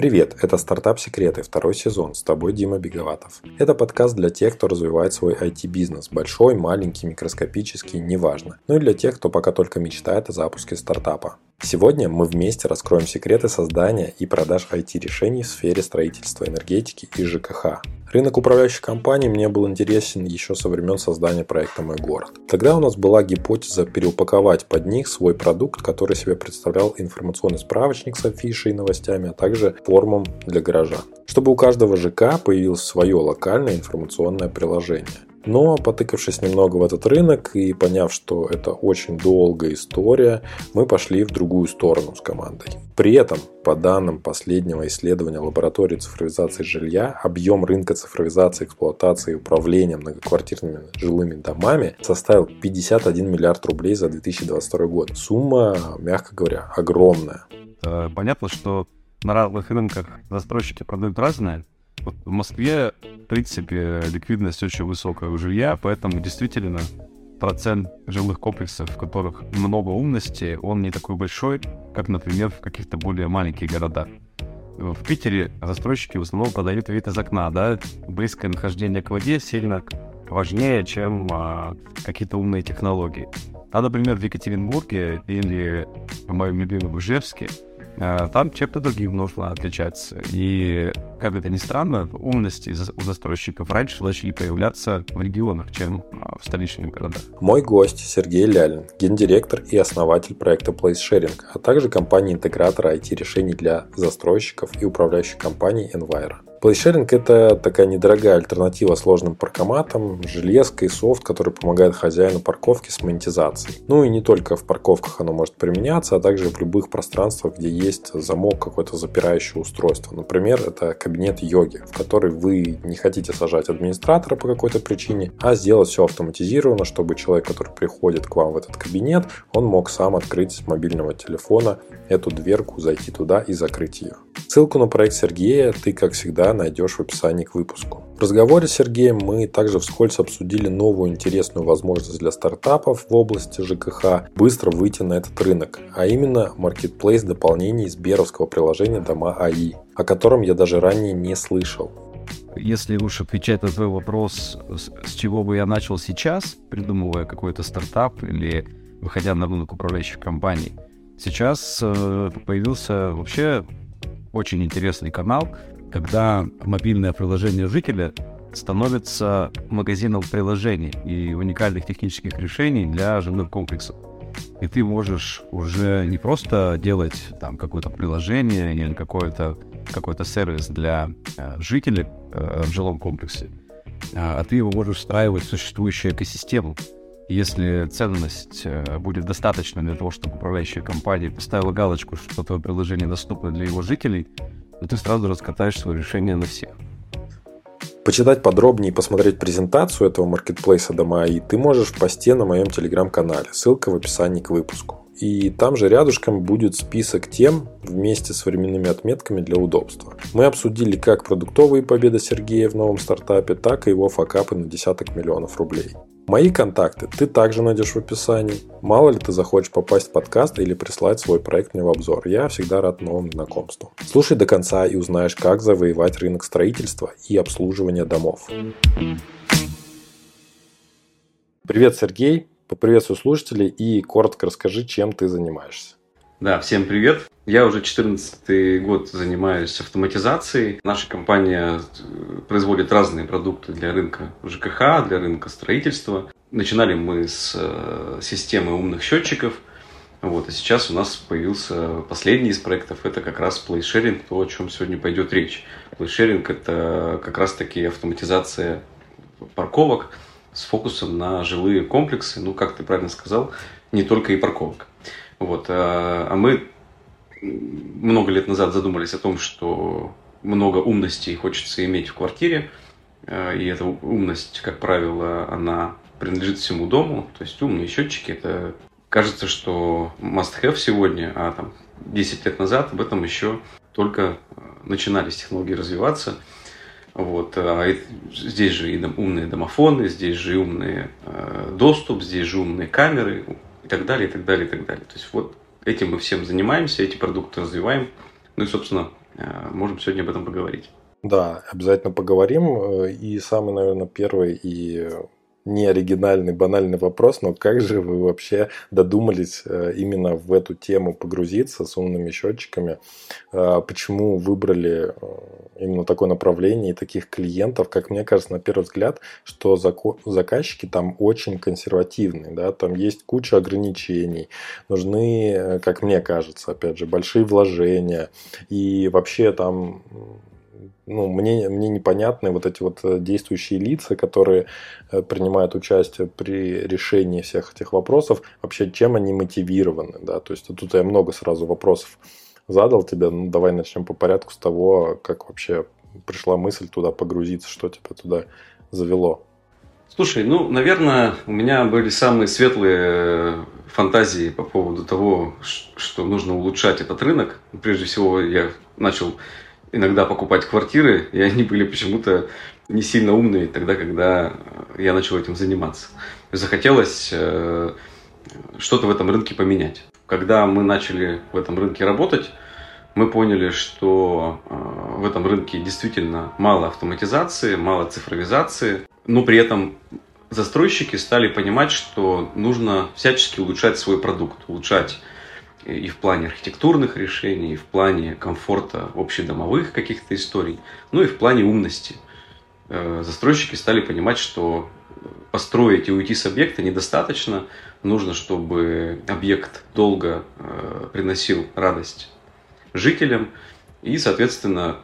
Привет, это «Стартап Секреты», второй сезон. С тобой Дима Беговатов. Это подкаст для тех, кто развивает свой IT-бизнес. Большой, маленький, микроскопический, неважно. Ну и для тех, кто пока только мечтает о запуске стартапа. Сегодня мы вместе раскроем секреты создания и продаж IT-решений в сфере строительства, энергетики и ЖКХ. Рынок управляющих компаний мне был интересен еще со времен создания проекта «Мой город». Тогда у нас была гипотеза переупаковать под них свой продукт, который себе представлял информационный справочник с афишей и новостями, а также форумом для горожан. Чтобы у каждого ЖК появилось свое локальное информационное приложение. Но, потыкавшись немного в этот рынок и поняв, что это очень долгая история, мы пошли в другую сторону с командой. При этом, по данным последнего исследования лаборатории цифровизации жилья, объем рынка цифровизации, эксплуатации и управления многоквартирными жилыми домами составил 51 миллиард рублей за 2022 год. Сумма, мягко говоря, огромная. Понятно, что на разных рынках застройщики продают разное, в Москве, в принципе, ликвидность очень высокая у жилья, поэтому действительно процент жилых комплексов, в которых много умности, он не такой большой, как, например, в каких-то более маленьких городах. В Питере застройщики в основном подают вид из окна, да, близкое нахождение к воде сильно важнее, чем а, какие-то умные технологии. А, например, в Екатеринбурге или в моем любимом Ижевске – там чем-то другим нужно отличаться. И, как это ни странно, умности у застройщиков раньше начали появляться в регионах, чем а, в столичных городах. Мой гость Сергей Лялин, гендиректор и основатель проекта PlaceSharing, а также компании-интегратора IT-решений для застройщиков и управляющих компаний Enviro. Плейшеринг – это такая недорогая альтернатива сложным паркоматам, железка и софт, который помогает хозяину парковки с монетизацией. Ну и не только в парковках оно может применяться, а также в любых пространствах, где есть замок, какое-то запирающее устройство. Например, это кабинет йоги, в который вы не хотите сажать администратора по какой-то причине, а сделать все автоматизированно, чтобы человек, который приходит к вам в этот кабинет, он мог сам открыть с мобильного телефона эту дверку, зайти туда и закрыть ее. Ссылку на проект Сергея ты, как всегда, найдешь в описании к выпуску. В разговоре с Сергеем мы также вскользь обсудили новую интересную возможность для стартапов в области ЖКХ быстро выйти на этот рынок, а именно маркетплейс дополнений Сберовского приложения Дома АИ, о котором я даже ранее не слышал. Если уж отвечать на твой вопрос, с чего бы я начал сейчас, придумывая какой-то стартап или выходя на рынок управляющих компаний, сейчас э, появился вообще очень интересный канал, когда мобильное приложение жителя становится магазином приложений и уникальных технических решений для жилых комплексов. И ты можешь уже не просто делать там какое-то приложение или какой-то какой-то сервис для э, жителей э, в жилом комплексе, а, а ты его можешь встраивать в существующую экосистему. Если ценность э, будет достаточна для того, чтобы управляющая компания поставила галочку, что твое приложение доступно для его жителей, то ты сразу раскатаешь свое решение на всех. Почитать подробнее и посмотреть презентацию этого маркетплейса дома и ты можешь в посте на моем телеграм-канале. Ссылка в описании к выпуску. И там же рядышком будет список тем вместе с временными отметками для удобства. Мы обсудили как продуктовые победы Сергея в новом стартапе, так и его факапы на десяток миллионов рублей. Мои контакты ты также найдешь в описании. Мало ли ты захочешь попасть в подкаст или прислать свой проект мне в обзор. Я всегда рад новым знакомствам. Слушай до конца и узнаешь, как завоевать рынок строительства и обслуживания домов. Привет, Сергей. Поприветствую слушателей и коротко расскажи, чем ты занимаешься. Да, всем привет. Я уже 14 год занимаюсь автоматизацией. Наша компания э, производит разные продукты для рынка ЖКХ, для рынка строительства. Начинали мы с э, системы умных счетчиков. Вот, а сейчас у нас появился последний из проектов, это как раз PlaySharing, то, о чем сегодня пойдет речь. PlaySharing – это как раз-таки автоматизация парковок, с фокусом на жилые комплексы, ну, как ты правильно сказал, не только и парковок. Вот, а, а мы много лет назад задумались о том, что много умностей хочется иметь в квартире, а, и эта умность, как правило, она принадлежит всему дому, то есть умные счетчики, это кажется, что must-have сегодня, а там 10 лет назад об этом еще только начинались технологии развиваться – вот. А здесь же и умные домофоны, здесь же и умный э, доступ, здесь же умные камеры так далее, и так далее, и так далее. То есть вот этим мы всем занимаемся, эти продукты развиваем. Ну и, собственно, можем сегодня об этом поговорить. Да, обязательно поговорим. И самый, наверное, первый и не оригинальный, банальный вопрос, но как же вы вообще додумались э, именно в эту тему погрузиться с умными счетчиками? Э, почему выбрали э, именно такое направление и таких клиентов? Как мне кажется, на первый взгляд, что заказчики там очень консервативные, да, там есть куча ограничений, нужны, как мне кажется, опять же, большие вложения, и вообще там ну, мне, мне непонятны вот эти вот э, действующие лица, которые э, принимают участие при решении всех этих вопросов, вообще чем они мотивированы, да, то есть тут я много сразу вопросов задал тебе, ну, давай начнем по порядку с того, как вообще пришла мысль туда погрузиться, что тебя туда завело. Слушай, ну, наверное, у меня были самые светлые э, фантазии по поводу того, что нужно улучшать этот рынок. Прежде всего, я начал иногда покупать квартиры, и они были почему-то не сильно умные тогда, когда я начал этим заниматься. Захотелось э, что-то в этом рынке поменять. Когда мы начали в этом рынке работать, мы поняли, что э, в этом рынке действительно мало автоматизации, мало цифровизации, но при этом застройщики стали понимать, что нужно всячески улучшать свой продукт, улучшать и в плане архитектурных решений, и в плане комфорта общедомовых каких-то историй, ну и в плане умности. Э, застройщики стали понимать, что построить и уйти с объекта недостаточно. Нужно, чтобы объект долго э, приносил радость жителям. И, соответственно,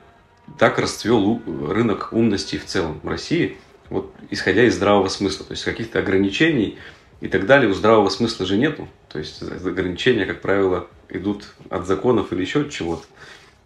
так расцвел рынок умности в целом в России, вот исходя из здравого смысла. То есть каких-то ограничений и так далее у здравого смысла же нету. То есть ограничения, как правило, идут от законов или еще от чего-то.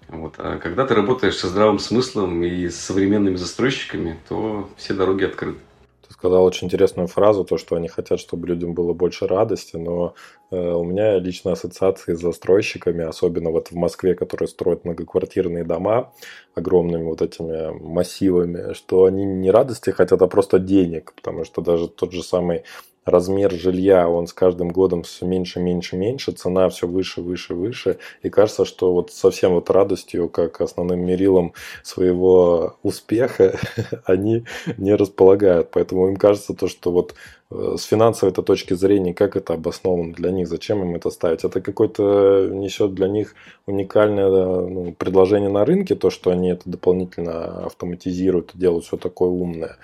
Вот. А когда ты работаешь со здравым смыслом и с современными застройщиками, то все дороги открыты. Ты сказал очень интересную фразу, то, что они хотят, чтобы людям было больше радости, но э, у меня лично ассоциации с застройщиками, особенно вот в Москве, которые строят многоквартирные дома огромными вот этими массивами, что они не радости хотят, а просто денег, потому что даже тот же самый размер жилья, он с каждым годом все меньше, меньше, меньше, цена все выше, выше, выше. И кажется, что вот совсем вот радостью, как основным мерилом своего успеха, они не располагают. Поэтому им кажется то, что вот э, с финансовой -то точки зрения, как это обосновано для них, зачем им это ставить? Это какое-то несет для них уникальное ну, предложение на рынке, то, что они это дополнительно автоматизируют и делают все такое умное.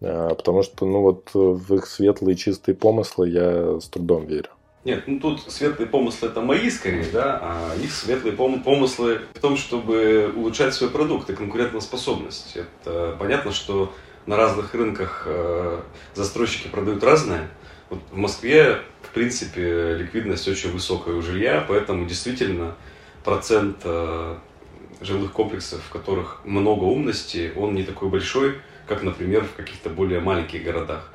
А, потому что, ну вот, в их светлые чистые помыслы я с трудом верю. Нет, ну тут светлые помыслы это мои скорее, да, а их светлые помыслы в том, чтобы улучшать свой продукт и конкурентоспособность. Это понятно, что на разных рынках э, застройщики продают разное. Вот в Москве, в принципе, ликвидность очень высокая у жилья, поэтому действительно процент э, жилых комплексов, в которых много умности, он не такой большой, как, например, в каких-то более маленьких городах.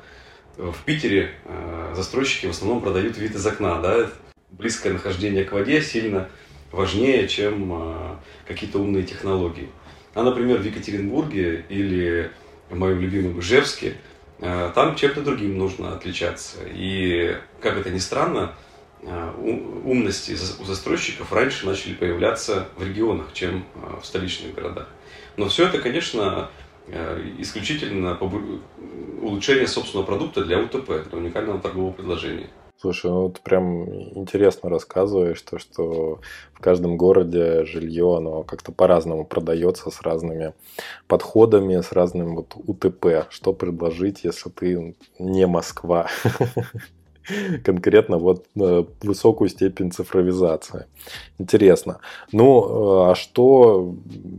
В Питере э, застройщики в основном продают вид из окна, да, близкое нахождение к воде сильно важнее, чем э, какие-то умные технологии. А, например, в Екатеринбурге или в моем любимом Ижевске, э, там чем-то другим нужно отличаться. И, как это ни странно, умности у застройщиков раньше начали появляться в регионах, чем в столичных городах. Но все это, конечно, исключительно улучшение собственного продукта для УТП, для уникального торгового предложения. Слушай, ну ты прям интересно рассказываешь, то, что в каждом городе жилье, оно как-то по-разному продается, с разными подходами, с разным вот УТП. Что предложить, если ты не Москва? конкретно вот э, высокую степень цифровизации. Интересно. Ну, э, а что,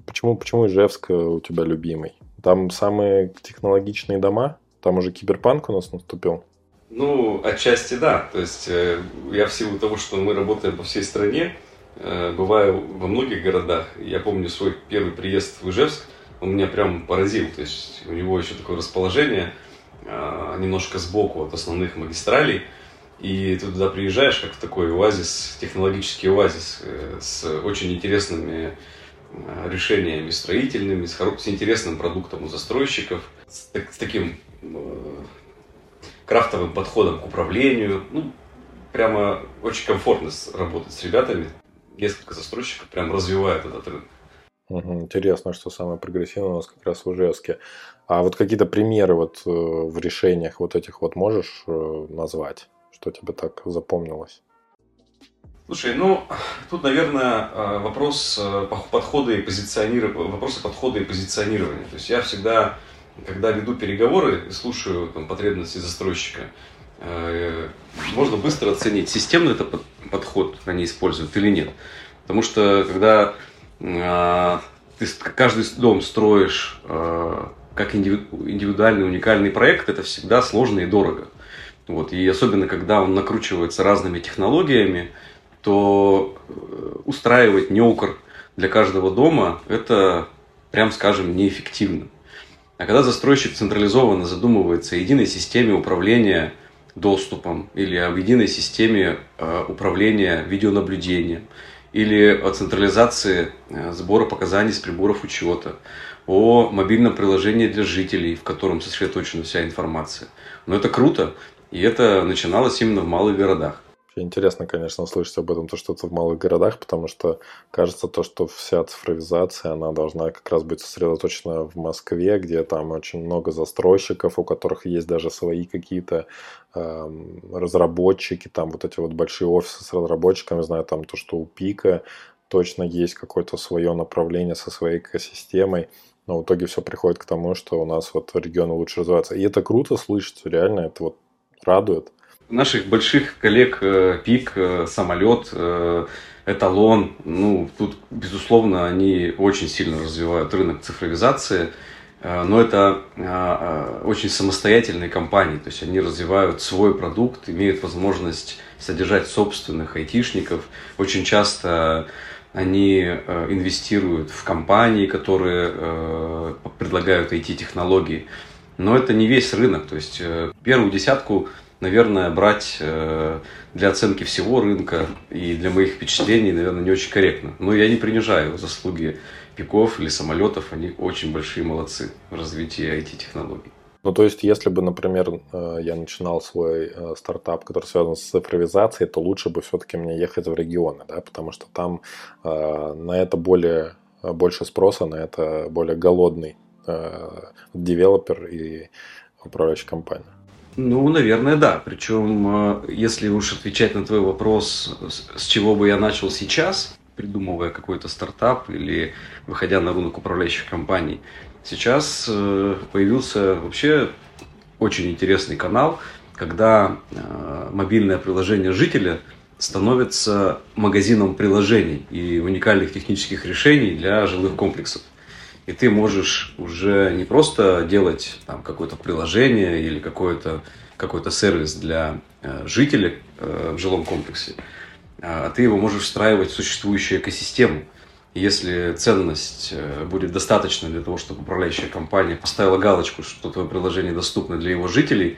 почему, почему Ижевск у тебя любимый? Там самые технологичные дома? Там уже киберпанк у нас наступил? Ну, отчасти да. То есть э, я в силу того, что мы работаем по всей стране, э, бываю во многих городах. Я помню свой первый приезд в Ижевск, он меня прям поразил. То есть у него еще такое расположение э, немножко сбоку от основных магистралей. И ты туда приезжаешь, как в такой оазис, технологический оазис, э, с очень интересными решениями строительными, с, с интересным продуктом у застройщиков, с, с таким э, крафтовым подходом к управлению. Ну, прямо очень комфортно работать с ребятами. Несколько застройщиков прям развивают этот рынок. Интересно, что самое прогрессивное у нас как раз в Ижевске. А вот какие-то примеры вот э, в решениях вот этих вот можешь э, назвать, что тебе так запомнилось? Слушай, ну, тут, наверное, э, вопрос подхода и позиционирования, вопросы подхода и позиционирования. То есть я всегда, когда веду переговоры и слушаю там, потребности застройщика, можно быстро оценить, системный это подход они используют или нет. Потому что когда ты каждый дом строишь как индивидуальный уникальный проект, это всегда сложно и дорого. Вот. И особенно, когда он накручивается разными технологиями, то э, устраивать неукр для каждого дома – это, прям скажем, неэффективно. А когда застройщик централизованно задумывается о единой системе управления доступом или о единой системе э, управления видеонаблюдением или о централизации э, сбора показаний с приборов учета, о мобильном приложении для жителей, в котором сосредоточена вся информация. Но это круто, и это начиналось именно в малых городах. Интересно, конечно, услышать об этом, то, что это в малых городах, потому что кажется то, что вся цифровизация, она должна как раз быть сосредоточена в Москве, где там очень много застройщиков, у которых есть даже свои какие-то э, разработчики, там вот эти вот большие офисы с разработчиками, знаю там то, что у Пика точно есть какое-то свое направление со своей экосистемой, но в итоге все приходит к тому, что у нас вот регионы лучше развиваются. И это круто слышать, реально, это вот радует. Наших больших коллег э, ПИК, э, самолет, э, эталон, ну, тут, безусловно, они очень сильно развивают рынок цифровизации, но это очень самостоятельные компании, то есть они развивают свой продукт, имеют возможность содержать собственных айтишников. Очень часто они инвестируют в компании, которые предлагают IT-технологии. Но это не весь рынок. То есть первую десятку, наверное, брать для оценки всего рынка и для моих впечатлений, наверное, не очень корректно. Но я не принижаю заслуги пиков или самолетов. Они очень большие молодцы в развитии IT-технологий. Ну, то есть, если бы, например, э, я начинал свой э, стартап, который связан с цифровизацией, то лучше бы все-таки мне ехать в регионы, да, потому что там э, на это более, больше спроса, на это более голодный девелопер и управляющая компания. Ну, наверное, да. Причем, если уж отвечать на твой вопрос, с чего бы я начал сейчас, придумывая какой-то стартап или выходя на рынок управляющих компаний, Сейчас э, появился вообще очень интересный канал, когда э, мобильное приложение жителя становится магазином приложений и уникальных технических решений для жилых комплексов. И ты можешь уже не просто делать там какое-то приложение или какой-то какой сервис для э, жителя в жилом комплексе, а ты его можешь встраивать в существующую экосистему – если ценность э, будет достаточна для того, чтобы управляющая компания поставила галочку, что твое приложение доступно для его жителей,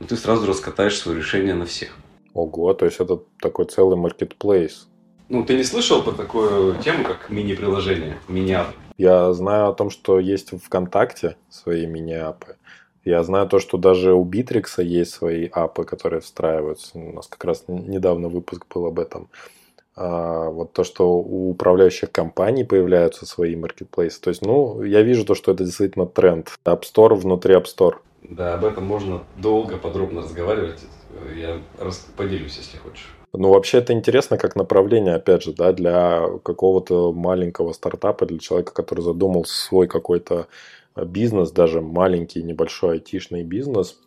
ну, ты сразу раскатаешь свое решение на всех. Ого, то есть это такой целый маркетплейс. Ну, ты не слышал про такую тему, как мини-приложение, мини-ап? Я знаю о том, что есть в ВКонтакте свои мини-апы. Я знаю то, что даже у Битрикса есть свои апы, которые встраиваются. У нас как раз недавно выпуск был об этом. А, вот то, что у управляющих компаний появляются свои маркетплейсы. То есть, ну, я вижу то, что это действительно тренд. App Store внутри App Store. Да, об этом можно долго, подробно разговаривать. Я поделюсь, если хочешь. Ну, вообще это интересно как направление, опять же, да, для какого-то маленького стартапа, для человека, который задумал свой какой-то бизнес, даже маленький, небольшой айтишный бизнес,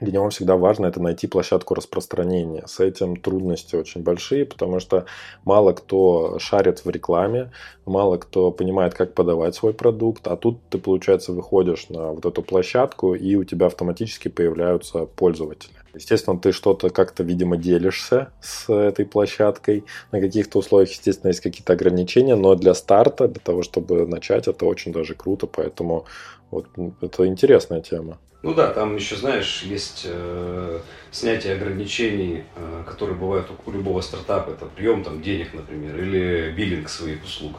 для него всегда важно это найти площадку распространения. С этим трудности очень большие, потому что мало кто шарит в рекламе, мало кто понимает, как подавать свой продукт, а тут ты, получается, выходишь на вот эту площадку, и у тебя автоматически появляются пользователи. Естественно, ты что-то как-то, видимо, делишься с этой площадкой. На каких-то условиях, естественно, есть какие-то ограничения, но для старта, для того, чтобы начать, это очень даже круто, поэтому вот это интересная тема. Ну да, там еще, знаешь, есть э, снятие ограничений, э, которые бывают у, у любого стартапа. Это прием там, денег, например, или биллинг своих услуг.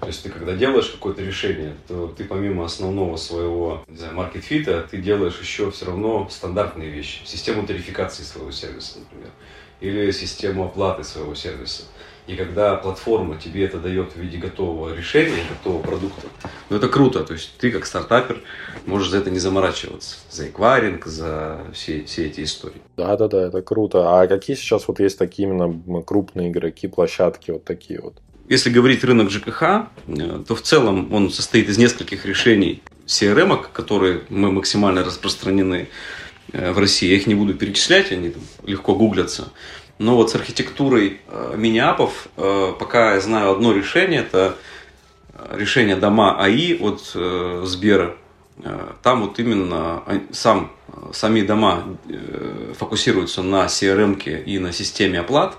То есть ты когда делаешь какое-то решение, то ты помимо основного своего маркет-фита, ты делаешь еще все равно стандартные вещи. Систему тарификации своего сервиса, например. Или систему оплаты своего сервиса. И когда платформа тебе это дает в виде готового решения, готового продукта, ну это круто. То есть ты как стартапер можешь за это не заморачиваться. За эквайринг, за все, все эти истории. Да, да, да, это круто. А какие сейчас вот есть такие именно крупные игроки, площадки вот такие вот? Если говорить рынок ЖКХ, э, то в целом он состоит из нескольких решений CRM, которые мы максимально распространены э, в России. Я их не буду перечислять, они легко гуглятся. Но вот с архитектурой э, мини-апов пока я знаю одно решение. Это решение дома АИ от Сбера. Там вот именно сам, сами дома фокусируются на CRM и на системе оплат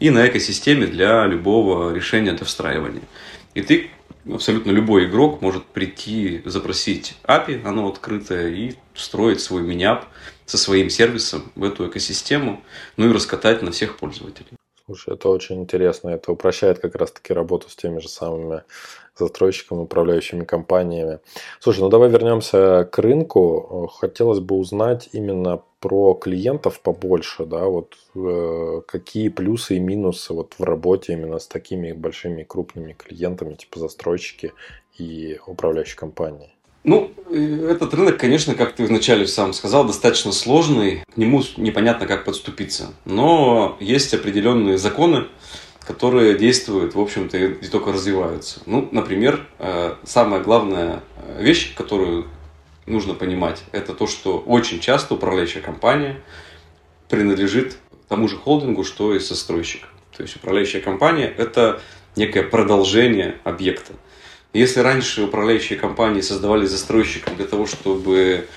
и на экосистеме для любого решения для встраивания. И ты, абсолютно любой игрок, может прийти, запросить API, оно открытое, и строить свой миниап со своим сервисом в эту экосистему, ну и раскатать на всех пользователей. Слушай, это очень интересно. Это упрощает как раз-таки работу с теми же самыми застройщиками, управляющими компаниями. Слушай, ну давай вернемся к рынку. Хотелось бы узнать именно про клиентов побольше, да, вот э, какие плюсы и минусы вот в работе именно с такими большими крупными клиентами, типа застройщики и управляющие компании. Ну, э, этот рынок, конечно, как ты вначале сам сказал, достаточно сложный. К нему непонятно, как подступиться. Но есть определенные законы, которые действуют, в общем-то, и только развиваются. Ну, например, э, самая главная э, вещь, которую нужно понимать, это то, что очень часто управляющая компания принадлежит тому же холдингу, что и застройщик. То есть управляющая компания – это некое продолжение объекта. Если раньше управляющие компании создавали застройщиков для того, чтобы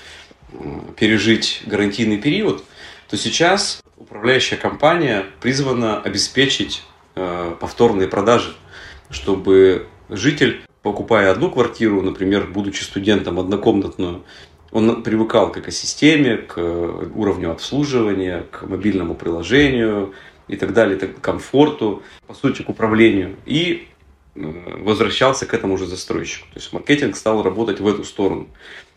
пережить гарантийный период, то сейчас управляющая компания призвана обеспечить э, повторные продажи, чтобы житель, покупая одну квартиру, например, будучи студентом однокомнатную, он привыкал к экосистеме, к уровню обслуживания, к мобильному приложению и так далее, к комфорту, по сути, к управлению. И возвращался к этому же застройщику. То есть маркетинг стал работать в эту сторону.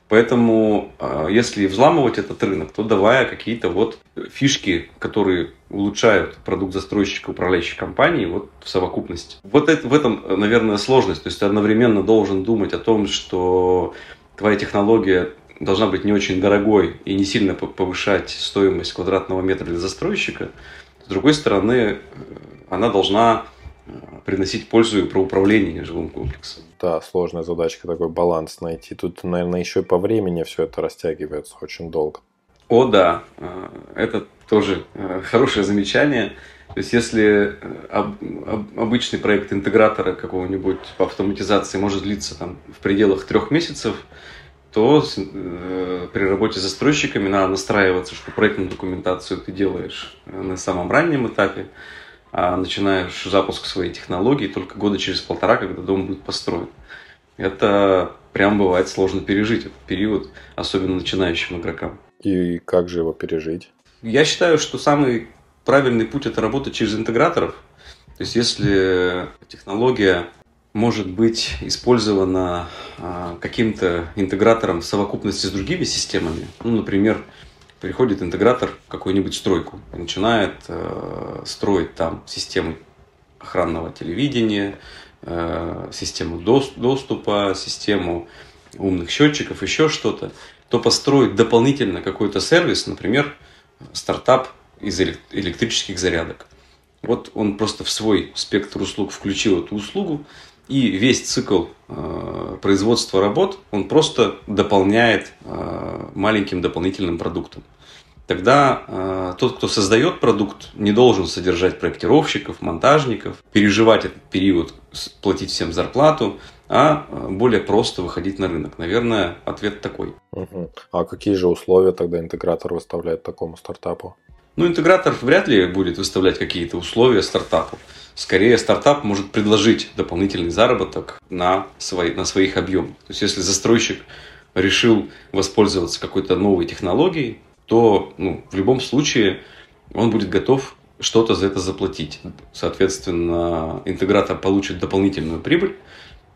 Поэтому, а, если взламывать этот рынок, то давая какие-то вот фишки, которые улучшают продукт застройщика, управляющей компании, вот в совокупности. Вот это, в этом, наверное, сложность. То есть ты одновременно должен думать о том, что твоя технология должна быть не очень дорогой и не сильно повышать стоимость квадратного метра для застройщика. С другой стороны, э, она должна приносить пользу и про управление жилым комплексом. Да, сложная задачка, такой баланс найти. Тут, наверное, еще и по времени все это растягивается очень долго. О, да, э, это тоже э, хорошее замечание. То есть, если э, обычный проект интегратора какого-нибудь по автоматизации может длиться там, в пределах трех месяцев, то при работе с застройщиками надо настраиваться, что проектную документацию ты делаешь на самом раннем этапе, начинаешь запуск своей технологии только года через полтора, когда дом будет построен. Это прям бывает сложно пережить этот период, особенно начинающим игрокам. И как же его пережить? Я считаю, что самый правильный путь это работать через интеграторов. То есть, если технология может быть использована а, каким-то интегратором в совокупности с другими системами, ну, например, приходит интегратор в какую-нибудь стройку и начинает э, строить там систему охранного телевидения, э, систему доступа, систему умных счетчиков, еще что-то, то построить дополнительно какой-то сервис, например, стартап из электрических зарядок. Вот он просто в свой спектр услуг включил эту услугу, и весь цикл э, производства работ он просто дополняет э, маленьким дополнительным продуктом. Тогда э, тот, кто создает продукт, не должен содержать проектировщиков, монтажников, переживать этот период, платить всем зарплату, а э, более просто выходить на рынок. Наверное, ответ такой. Угу. А какие же условия тогда интегратор выставляет такому стартапу? Ну, интегратор вряд ли будет выставлять какие-то условия стартапу. Скорее, стартап может предложить дополнительный заработок на, свои, на своих объемах. То есть, если застройщик решил воспользоваться какой-то новой технологией, то ну, в любом случае он будет готов что-то за это заплатить. Соответственно, интегратор получит дополнительную прибыль,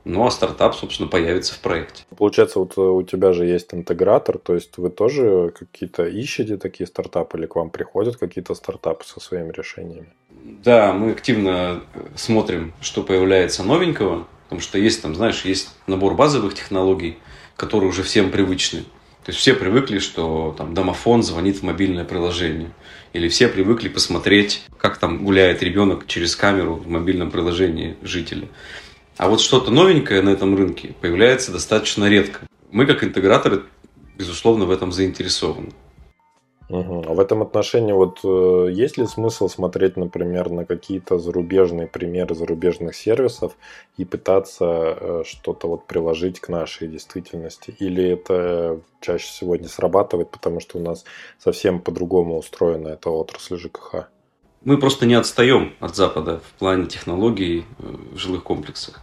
Ну, а стартап, собственно, появится в проекте. Получается, вот э, у тебя же есть интегратор, то есть вы тоже какие-то ищете такие стартапы или к вам приходят какие-то стартапы со своими решениями? Да, мы активно э, смотрим, что появляется новенького, потому что есть там, знаешь, есть набор базовых технологий, которые уже всем привычны. То есть все привыкли, что там домофон звонит в мобильное приложение. Или все привыкли посмотреть, как там гуляет ребенок через камеру в мобильном приложении жителя. А вот что-то новенькое на этом рынке появляется достаточно редко. Мы, как интеграторы, безусловно, в этом заинтересованы. Угу. А в этом отношении вот э, есть ли смысл смотреть, например, на какие-то зарубежные примеры зарубежных сервисов и пытаться э, что-то вот приложить к нашей действительности? Или это чаще всего не срабатывает, потому что у нас совсем по-другому устроена эта отрасль ЖКХ? Мы просто не отстаем от Запада в плане технологий э, в жилых комплексах.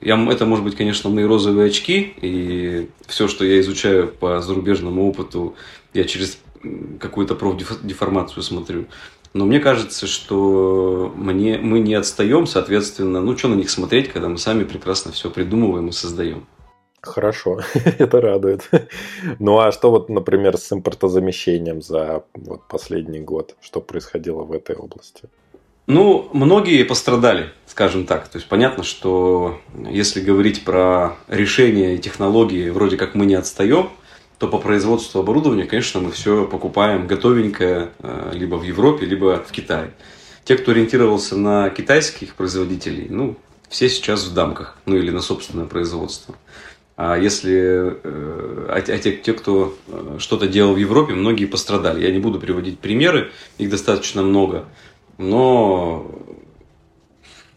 Я, это может быть, конечно, мои розовые очки, и все, что я изучаю по зарубежному опыту, я через какую-то профдеформацию смотрю. Но мне кажется, что мне, мы не отстаем, соответственно, ну что на них смотреть, когда мы сами прекрасно все придумываем и создаем. Хорошо, это радует. Ну а что вот, например, с импортозамещением за вот последний год? Что происходило в этой области? Ну, многие пострадали, скажем так. То есть понятно, что если говорить про решения и технологии, вроде как мы не отстаем, то по производству оборудования, конечно, мы все покупаем готовенькое э, либо в Европе, либо в Китае. Те, кто ориентировался на китайских производителей, ну, все сейчас в дамках, ну или на собственное производство. А если э, а, а те, те, кто э, что-то делал в Европе, многие пострадали. Я не буду приводить примеры, их достаточно много, но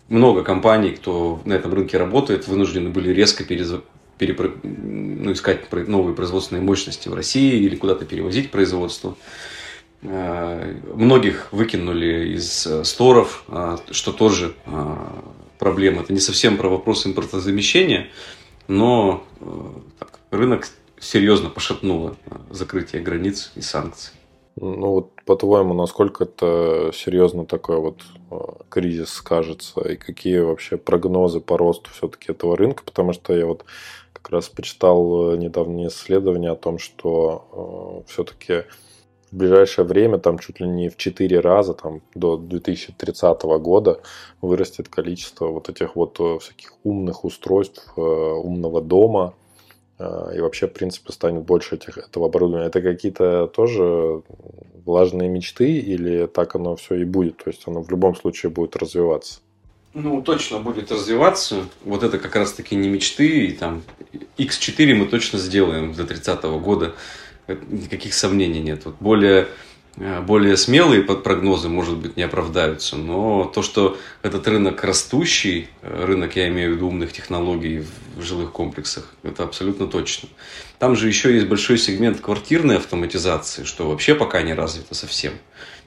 много компаний, кто на этом рынке работает, вынуждены были резко перепро... ну, искать новые производственные мощности в России или куда-то перевозить производство. Э, многих выкинули из сторов, что тоже проблема. Это не совсем про вопрос импортозамещения, но так, рынок серьезно пошатнуло закрытие границ и санкций. Ну вот, по-твоему, насколько это серьезно такой вот кризис скажется и какие вообще прогнозы по росту все-таки этого рынка? Потому что я вот как раз почитал э, недавнее исследование о том, что э, все-таки в ближайшее время, там чуть ли не в 4 раза, там до 2030 года вырастет количество вот этих вот э, всяких умных устройств, э, умного дома, э, и вообще, в принципе, станет больше этих, этого оборудования. Это какие-то тоже влажные мечты или так оно все и будет? То есть оно в любом случае будет развиваться? ну, точно будет развиваться. Вот это как раз-таки не мечты. И там X4 мы точно сделаем до 30 года. Никаких сомнений нет. Вот более, э, более смелые прогнозы, может быть, не оправдаются. Но то, что этот рынок растущий, э, рынок, я имею в виду умных технологий в жилых комплексах, это абсолютно точно. Там же еще есть большой сегмент квартирной автоматизации, что вообще пока не развито совсем.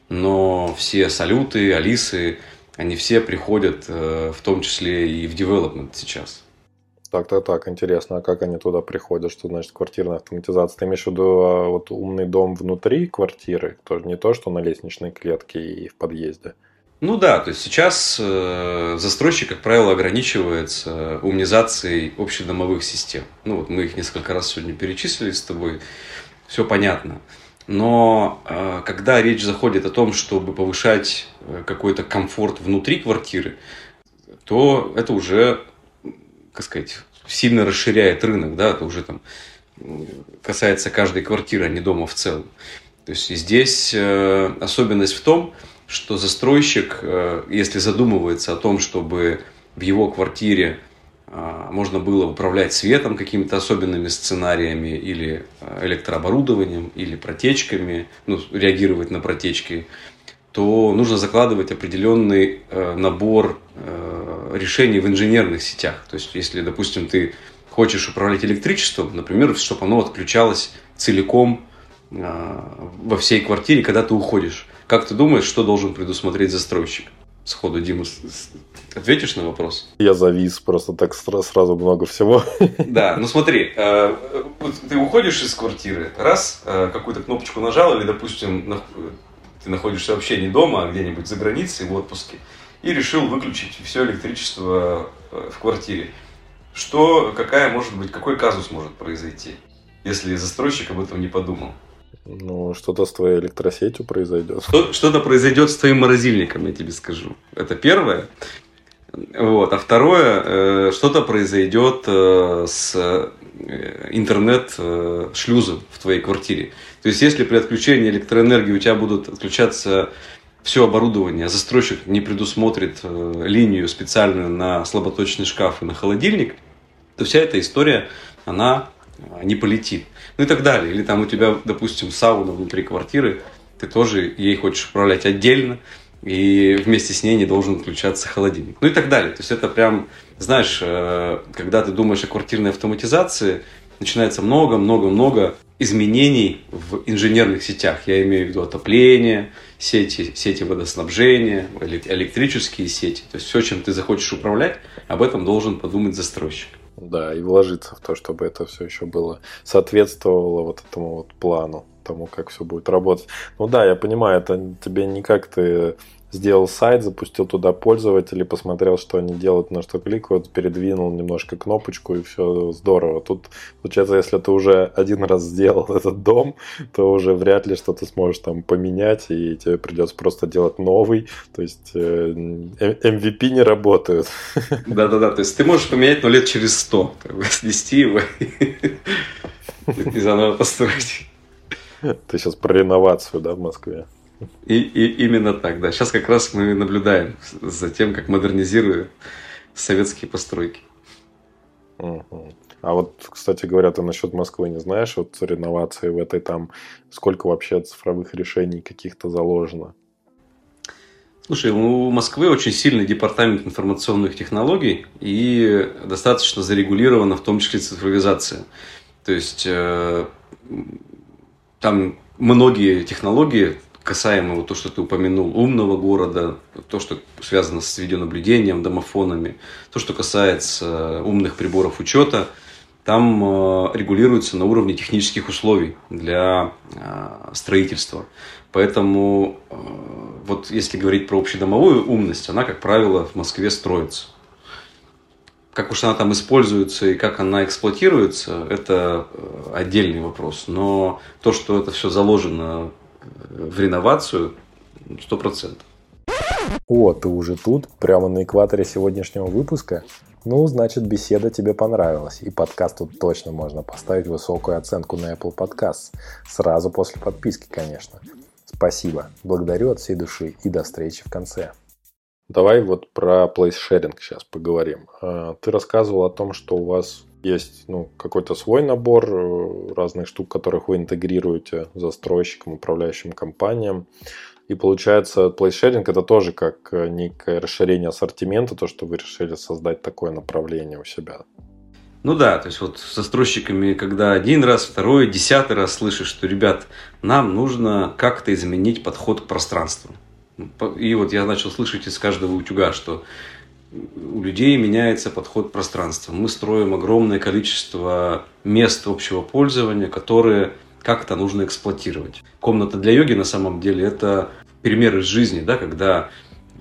Но все салюты, алисы, они все приходят, э, в том числе и в development сейчас. Так, так, так, интересно, а как они туда приходят? Что значит квартирная автоматизация? Ты имеешь в виду а, вот умный дом внутри квартиры, то не то, что на лестничной клетке и в подъезде? Ну да, то есть сейчас э, застройщик, как правило, ограничивается умнизацией общедомовых систем. Ну вот мы их несколько раз сегодня перечислили с тобой, все понятно. Но э, когда речь заходит о том, чтобы повышать э, какой-то комфорт внутри квартиры, то это уже, как сказать, сильно расширяет рынок, да, это уже там касается каждой квартиры, а не дома в целом. То есть здесь э, особенность в том, что застройщик, если задумывается о том, чтобы в его квартире а, можно было управлять светом какими-то особенными сценариями или а, электрооборудованием, или протечками, ну, реагировать на протечки, то нужно закладывать определенный э, набор э, решений в инженерных сетях. То есть, если, допустим, ты хочешь управлять электричеством, например, чтобы оно отключалось целиком э, во всей квартире, когда ты уходишь. Как ты думаешь, что должен предусмотреть застройщик? Сходу, Дима, Ответишь на вопрос? Я завис, просто так сразу много всего. Да, ну смотри, ты уходишь из квартиры, раз, какую-то кнопочку нажал, или, допустим, ты находишься вообще не дома, а где-нибудь за границей, в отпуске, и решил выключить все электричество э, в квартире. что, какая может быть, какой казус может произойти, если застройщик об этом не подумал? Ну, что-то с твоей электросетью произойдет. Что-то произойдет с твоим морозильником, я тебе скажу. Это первое. Вот. А второе, э, что-то произойдет э, с интернет-шлюзом в твоей квартире. То есть, если при отключении электроэнергии у тебя будут отключаться все оборудование, застройщик не предусмотрит линию специальную на слаботочный шкаф и на холодильник, то вся эта история, она не полетит. Ну и так далее. Или там у тебя, допустим, сауна внутри квартиры, ты тоже ей хочешь управлять отдельно, и вместе с ней не должен включаться холодильник. Ну и так далее. То есть это прям, знаешь, э, когда ты думаешь о квартирной автоматизации, начинается много-много-много изменений в инженерных сетях. Я имею в виду отопление, сети, сети водоснабжения, электрические сети. То есть все, чем ты захочешь управлять, об этом должен подумать застройщик. Да, и вложиться в то, чтобы это все еще было соответствовало вот этому вот плану, тому, как все будет работать. Ну да, я понимаю, это тебе не как ты сделал сайт, запустил туда пользователей, посмотрел, что они делают, на что кликают, передвинул немножко кнопочку и все здорово. Тут, получается, если ты уже один раз сделал этот дом, то уже вряд ли что-то сможешь там поменять, и тебе придется просто делать новый. То есть э, MVP не работают. Да-да-да, то есть ты можешь поменять, но лет через сто, как бы снести его и заново построить. Ты сейчас про реновацию, да, в Москве? И, и именно так, да. Сейчас как раз мы наблюдаем за тем, как модернизируют советские постройки. Угу. А вот, кстати говоря, ты насчет Москвы не знаешь, вот реновации в этой там, сколько вообще цифровых решений каких-то заложено? Слушай, у Москвы очень сильный департамент информационных технологий и достаточно зарегулирована в том числе цифровизация. То есть э, там многие технологии касаемо вот то, что ты упомянул, умного города, то, что связано с видеонаблюдением, домофонами, то, что касается умных приборов учета, там э, регулируется на уровне технических условий для э, строительства. Поэтому э, вот если говорить про общедомовую умность, она, как правило, в Москве строится. Как уж она там используется и как она эксплуатируется, это отдельный вопрос. Но то, что это все заложено в реновацию сто процентов. О, ты уже тут, прямо на экваторе сегодняшнего выпуска? Ну, значит, беседа тебе понравилась, и подкасту точно можно поставить высокую оценку на Apple Podcasts. Сразу после подписки, конечно. Спасибо, благодарю от всей души и до встречи в конце. Давай вот про place sharing сейчас поговорим. А, ты рассказывал о том, что у вас есть ну, какой-то свой набор э, разных штук, которых вы интегрируете застройщикам, управляющим компаниям. И получается, плейшеринг это тоже как э, некое расширение ассортимента, то, что вы решили создать такое направление у себя. Ну да, то есть вот с застройщиками, когда один раз, второй, десятый раз слышишь, что, ребят, нам нужно как-то изменить подход к пространству. И вот я начал слышать из каждого утюга, что у людей меняется подход к пространству. Мы строим огромное количество мест общего пользования, которые как-то нужно эксплуатировать. Комната для йоги на самом деле это пример из жизни, да, когда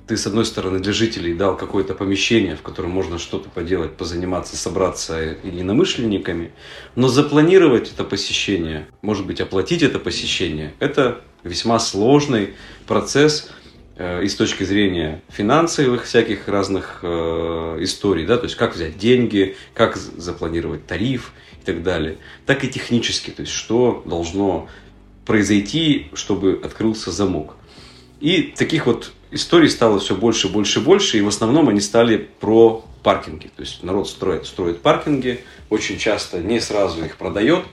ты, с одной стороны, для жителей дал какое-то помещение, в котором можно что-то поделать, позаниматься, собраться и единомышленниками, но запланировать это посещение, может быть, оплатить это посещение, это весьма сложный процесс – и с точки зрения финансовых всяких разных э, историй, да, то есть как взять деньги, как запланировать тариф и так далее, так и технически, то есть что должно произойти, чтобы открылся замок. И таких вот историй стало все больше, больше, больше, и в основном они стали про паркинги. То есть народ строит, строит паркинги, очень часто не сразу их продает,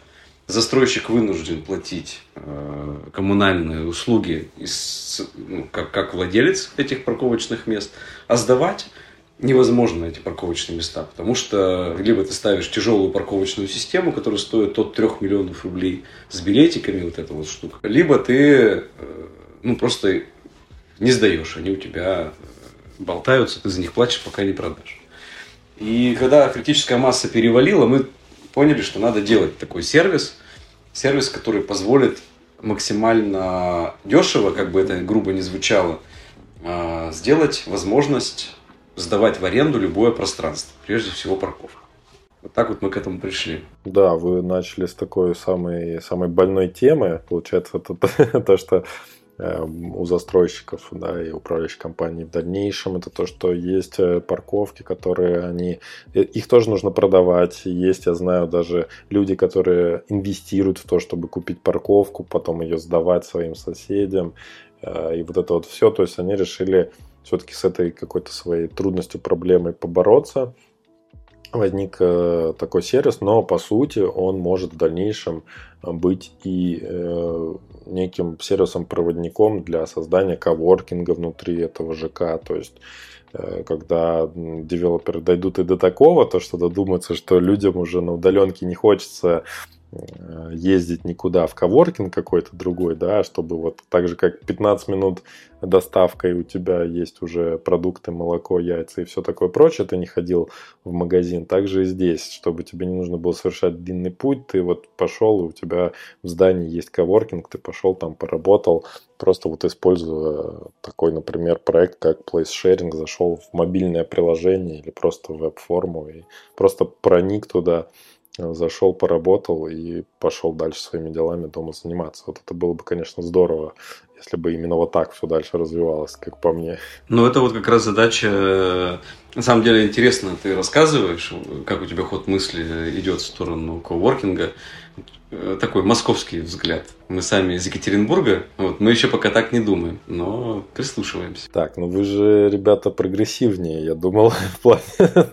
застройщик вынужден платить э, коммунальные услуги из, ну, как, как владелец этих парковочных мест, а сдавать невозможно эти парковочные места, потому что либо ты ставишь тяжелую парковочную систему, которая стоит от 3 миллионов рублей с билетиками, вот эта вот штука, либо ты э, ну, просто не сдаешь, они у тебя болтаются, ты за них платишь, пока не продашь. И когда критическая масса перевалила, мы поняли, что надо делать такой сервис, сервис, который позволит максимально дешево, как бы это грубо не звучало, а, сделать возможность сдавать в аренду любое пространство, прежде всего парковку. Вот так вот мы к этому пришли. Да, вы начали с такой самой, самой больной темы. Получается, это то, что у застройщиков да, и управляющих компаний в дальнейшем. Это то, что есть э, парковки, которые они... Э, их тоже нужно продавать. Есть, я знаю, даже люди, которые инвестируют в то, чтобы купить парковку, потом ее сдавать своим соседям. Э, и вот это вот все. То есть они решили все-таки с этой какой-то своей трудностью, проблемой побороться – возник такой сервис, но по сути он может в дальнейшем быть и неким сервисом-проводником для создания коворкинга внутри этого ЖК. То есть э, когда девелоперы дойдут и до такого, то что додумаются, что людям уже на удаленке не хочется ездить никуда в коворкинг какой-то другой, да, чтобы вот так же, как 15 минут доставкой у тебя есть уже продукты, молоко, яйца и все такое прочее, ты не ходил в магазин, так же и здесь, чтобы тебе не нужно было совершать длинный путь, ты вот пошел, и у тебя в здании есть коворкинг, ты пошел там, поработал, просто вот используя такой, например, проект, как Place Sharing, зашел в мобильное приложение или просто в веб-форму и просто проник туда, зашел, поработал и пошел дальше своими делами дома заниматься. Вот это было бы, конечно, здорово, если бы именно вот так все дальше развивалось, как по мне. Ну, это вот как раз задача... На самом деле интересно, ты рассказываешь, как у тебя ход мысли идет в сторону коворкинга. Э, такой московский взгляд. Мы сами из Екатеринбурга, вот, мы еще пока так не думаем, но прислушиваемся. Так, ну вы же, ребята, прогрессивнее, я думал, в плане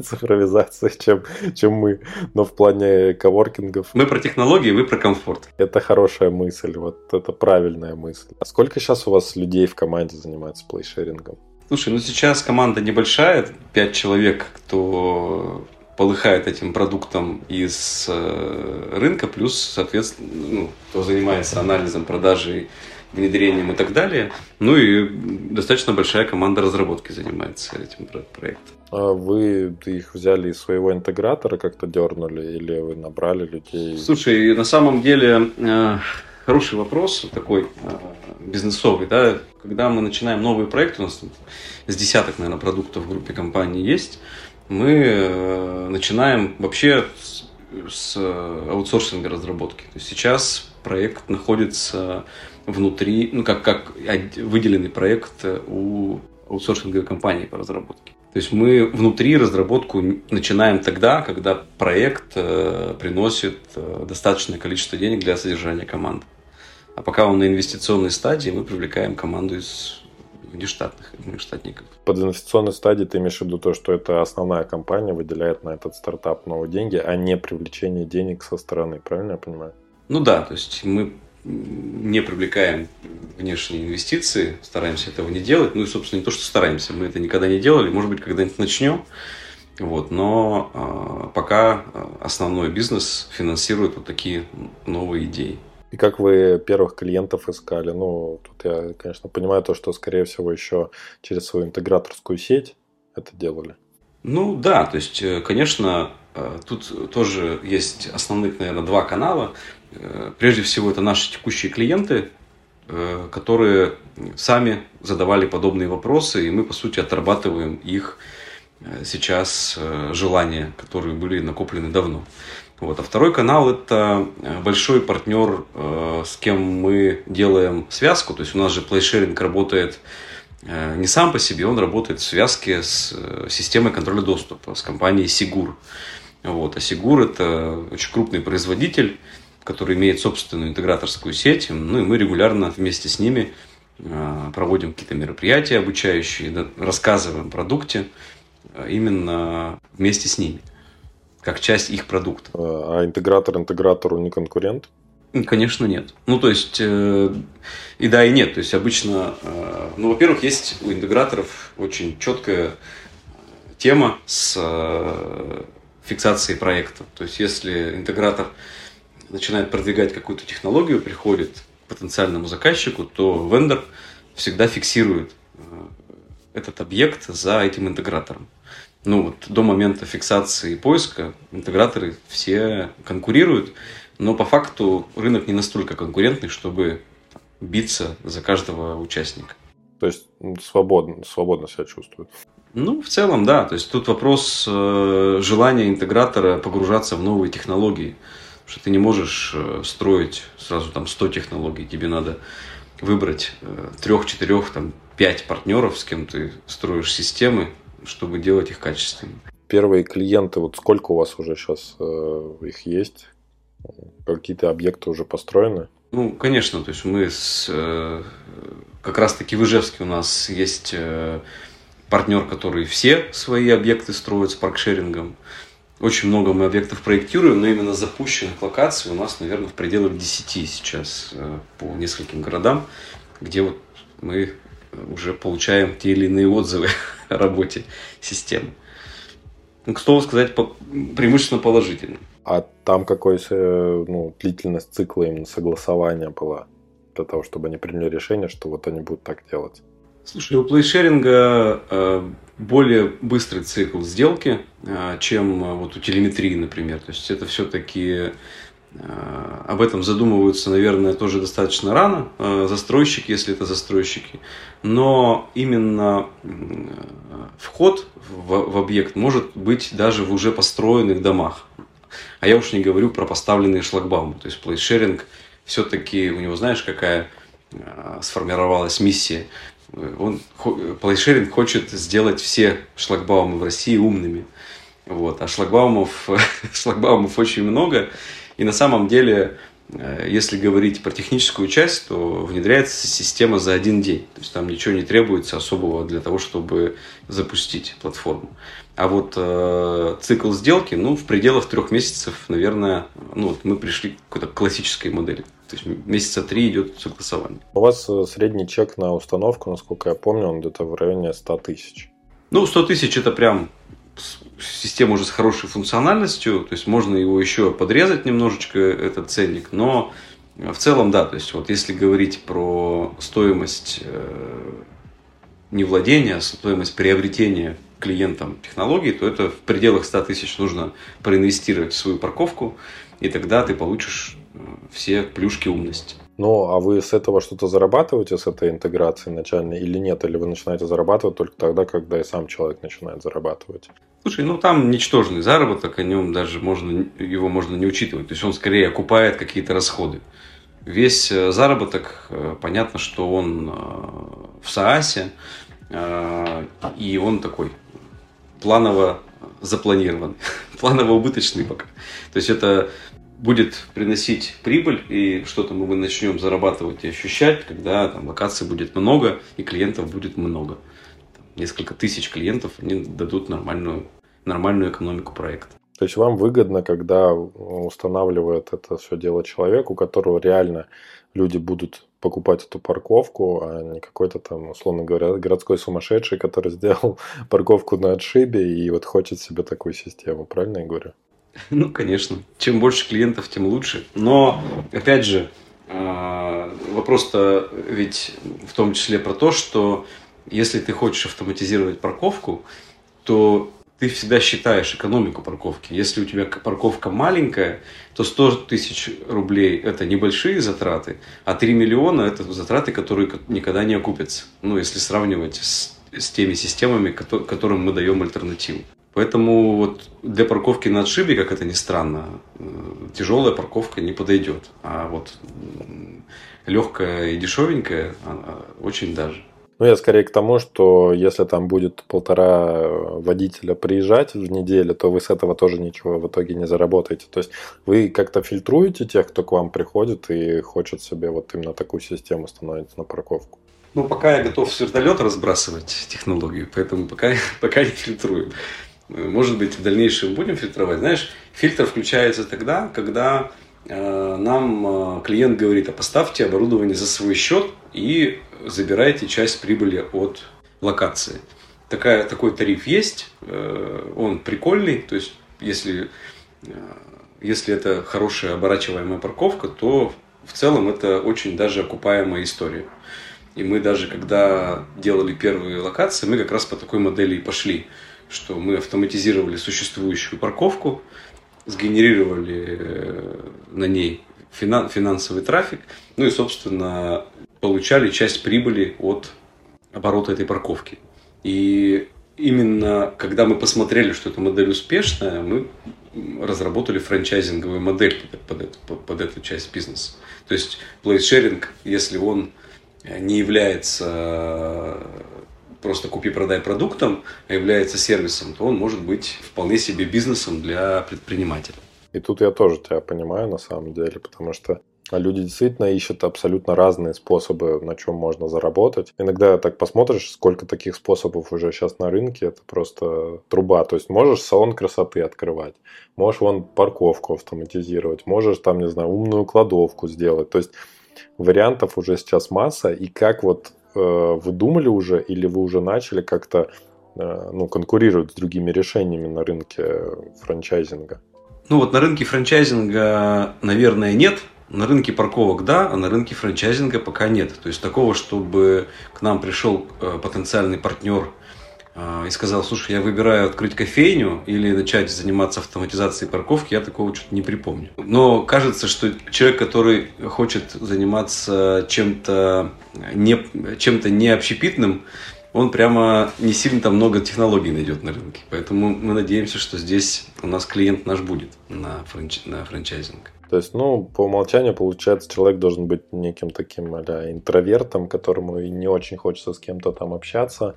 цифровизации, чем, чем мы, но в плане коворкингов. Мы про технологии, вы про комфорт. Это хорошая мысль, вот это правильная мысль. А сколько сейчас у вас людей в команде занимается плейшерингом? Слушай, ну сейчас команда небольшая, пять человек, кто полыхает этим продуктом из э, рынка, плюс, соответственно, ну, кто занимается анализом, продажей, внедрением и так далее. Ну и достаточно большая команда разработки занимается этим проектом. А вы их взяли из своего интегратора, как-то дернули, или вы набрали людей? Слушай, на самом деле э, хороший вопрос, такой э, бизнесовый, да, когда мы начинаем новые проекты, у нас с десяток, наверное, продуктов в группе компании есть, мы э, начинаем вообще с, с аутсорсинга разработки. То есть сейчас проект находится внутри, ну как, как выделенный проект у аутсорсинговой компании по разработке. То есть мы внутри разработку начинаем тогда, когда проект э, приносит э, достаточное количество денег для содержания команды. А пока он на инвестиционной стадии, мы привлекаем команду из внештатных внештатников. Под инвестиционной стадией ты имеешь в виду то, что это основная компания выделяет на этот стартап новые деньги, а не привлечение денег со стороны, правильно я понимаю? Ну да, то есть мы не привлекаем внешние инвестиции, стараемся этого не делать. Ну и, собственно, не то, что стараемся, мы это никогда не делали, может быть, когда-нибудь начнем. Вот, но э, пока основной бизнес финансирует вот такие новые идеи. И как вы первых клиентов искали? Ну, тут я, конечно, понимаю то, что, скорее всего, еще через свою интеграторскую сеть это делали. Ну да, то есть, э, конечно, э, тут тоже есть основных, наверное, два канала. Э, прежде всего, это наши текущие клиенты, которые сами задавали подобные вопросы, и мы, по сути, отрабатываем их сейчас желания, которые были накоплены давно. Вот. А второй канал – это э, большой партнер, э, с кем мы делаем связку. То есть у нас же плейшеринг работает э, не сам по себе, он работает в связке с системой контроля доступа, с компанией Сигур. Вот. А Сигур – это очень крупный производитель, который имеет собственную интеграторскую сеть. Ну и мы регулярно вместе с ними проводим какие-то мероприятия обучающие, рассказываем о продукте именно вместе с ними как часть их продукта. А интегратор интегратору не конкурент? Конечно, нет. Ну, то есть, э, и да, и нет. То есть, обычно, э, ну, во-первых, есть у интеграторов очень четкая тема с э, фиксацией проекта. То есть, если интегратор начинает продвигать какую-то технологию, приходит к потенциальному заказчику, то вендор всегда фиксирует э, этот объект за этим интегратором ну вот до момента фиксации поиска интеграторы все конкурируют, но по факту рынок не настолько конкурентный, чтобы биться за каждого участника. То есть свободно, свободно себя чувствует. Ну, в целом, да. То есть тут вопрос э, желания интегратора погружаться в новые технологии. Потому что ты не можешь э, строить сразу там 100 технологий. Тебе надо выбрать э, трех, четырех, там, пять партнеров, с кем ты строишь системы, чтобы делать их качественными. Первые клиенты, вот сколько у вас уже сейчас э, их есть? Какие-то объекты уже построены? Ну, конечно, то есть мы с, э, как раз-таки в Ижевске у нас есть э, партнер, который все свои объекты строит с паркшерингом. Очень много мы объектов проектируем, но именно запущенных локаций у нас, наверное, в пределах 10 сейчас э, по нескольким городам, где вот мы уже получаем те или иные отзывы о работе системы. Ну, к слову сказать, преимущественно положительно. А там какой ну, длительность цикла именно согласования была для того, чтобы они приняли решение, что вот они будут так делать? Слушай, у плейшеринга э, более быстрый цикл сделки, э, чем э, вот у телеметрии, например. То есть это все-таки об этом задумываются, наверное, тоже достаточно рано, застройщики, если это застройщики. Но именно вход в, в объект может быть даже в уже построенных домах. А я уж не говорю про поставленные шлагбаумы. То есть плейшеринг все-таки у него, знаешь, какая сформировалась миссия он, Плейшеринг хочет сделать все шлагбаумы в России умными. Вот. А шлагбаумов, шлагбаумов очень много. И на самом деле, э, если говорить про техническую часть, то внедряется система за один день. То есть там ничего не требуется особого для того, чтобы запустить платформу. А вот э, цикл сделки, ну, в пределах трех месяцев, наверное, ну, вот мы пришли к какой-то классической модели. То есть месяца три идет согласование. У вас э, средний чек на установку, насколько я помню, он где-то в районе 100 тысяч. Ну, 100 тысяч это прям система уже с хорошей функциональностью, то есть можно его еще подрезать немножечко, этот ценник, но в целом, да, то есть вот если говорить про стоимость э, не владения, а стоимость приобретения клиентам технологий, то это в пределах 100 тысяч нужно проинвестировать в свою парковку, и тогда ты получишь э, все плюшки умности. Ну, а вы с этого что-то зарабатываете, с этой интеграции начальной или нет? Или вы начинаете зарабатывать только тогда, когда и сам человек начинает зарабатывать? Слушай, ну там ничтожный заработок, о нем даже можно, его можно не учитывать. То есть он скорее окупает какие-то расходы. Весь э, заработок, э, понятно, что он в СААСе, и он такой планово запланирован, планово убыточный пока. То есть это будет приносить прибыль, и что-то мы начнем зарабатывать и ощущать, когда там локаций будет много и клиентов будет много. Несколько тысяч клиентов, они дадут нормальную, нормальную экономику проекта. То есть вам выгодно, когда устанавливает это все дело человек, у которого реально люди будут покупать эту парковку, а не какой-то там, условно говоря, городской сумасшедший, который сделал парковку на отшибе и вот хочет себе такую систему. Правильно я говорю? Ну, конечно. Чем больше клиентов, тем лучше. Но, опять же, а, вопрос-то ведь в том числе про то, что если ты хочешь автоматизировать парковку, то ты всегда считаешь экономику парковки. Если у тебя парковка маленькая, то 100 тысяч рублей – это небольшие затраты, а 3 миллиона – это затраты, которые никогда не окупятся. Ну, если сравнивать с, с теми системами, которым мы даем альтернативу. Поэтому вот для парковки на отшибе, как это ни странно, э, тяжелая парковка не подойдет. А вот легкая и дешевенькая очень даже. Ну, я скорее к тому, что если там будет полтора э, водителя приезжать в неделю, то вы с этого тоже ничего в итоге не заработаете. То есть вы как-то фильтруете тех, кто к вам приходит и хочет себе вот именно такую систему становить на парковку. Ну, пока я готов с вертолета разбрасывать технологию, поэтому пока, пока не фильтрую. Может быть, в дальнейшем будем фильтровать. Знаешь, фильтр включается тогда, когда э, нам э, клиент говорит, а поставьте оборудование за свой счет и забираете часть прибыли от локации. Такая, такой тариф есть, э, он прикольный, то есть если, э, если это хорошая оборачиваемая парковка, то в целом это очень даже окупаемая история. И мы даже когда делали первые локации, мы как раз по такой модели и пошли, что мы автоматизировали существующую парковку, сгенерировали э, на ней финансовый трафик, ну и, собственно, получали часть прибыли от оборота этой парковки. И именно когда мы посмотрели, что эта модель успешная, мы разработали франчайзинговую модель под, под, под эту часть бизнеса. То есть sharing, если он не является просто купи-продай продуктом, а является сервисом, то он может быть вполне себе бизнесом для предпринимателя. И тут я тоже тебя понимаю на самом деле, потому что люди действительно ищут абсолютно разные способы, на чем можно заработать. Иногда так посмотришь, сколько таких способов уже сейчас на рынке, это просто труба. То есть можешь салон красоты открывать, можешь вон парковку автоматизировать, можешь там, не знаю, умную кладовку сделать. То есть вариантов уже сейчас масса. И как вот э, вы думали уже или вы уже начали как-то э, ну, конкурировать с другими решениями на рынке франчайзинга? Ну вот на рынке франчайзинга, наверное, нет. На рынке парковок да, а на рынке франчайзинга пока нет. То есть такого, чтобы к нам пришел э, потенциальный партнер э, и сказал, слушай, я выбираю открыть кофейню или начать заниматься автоматизацией парковки, я такого что-то не припомню. Но кажется, что человек, который хочет заниматься чем-то не, чем-то не он прямо не сильно там много технологий найдет на рынке. Поэтому мы надеемся, что здесь у нас клиент наш будет на, франч... на франчайзинг. То есть, ну, по умолчанию, получается, человек должен быть неким таким а интровертом, которому и не очень хочется с кем-то там общаться.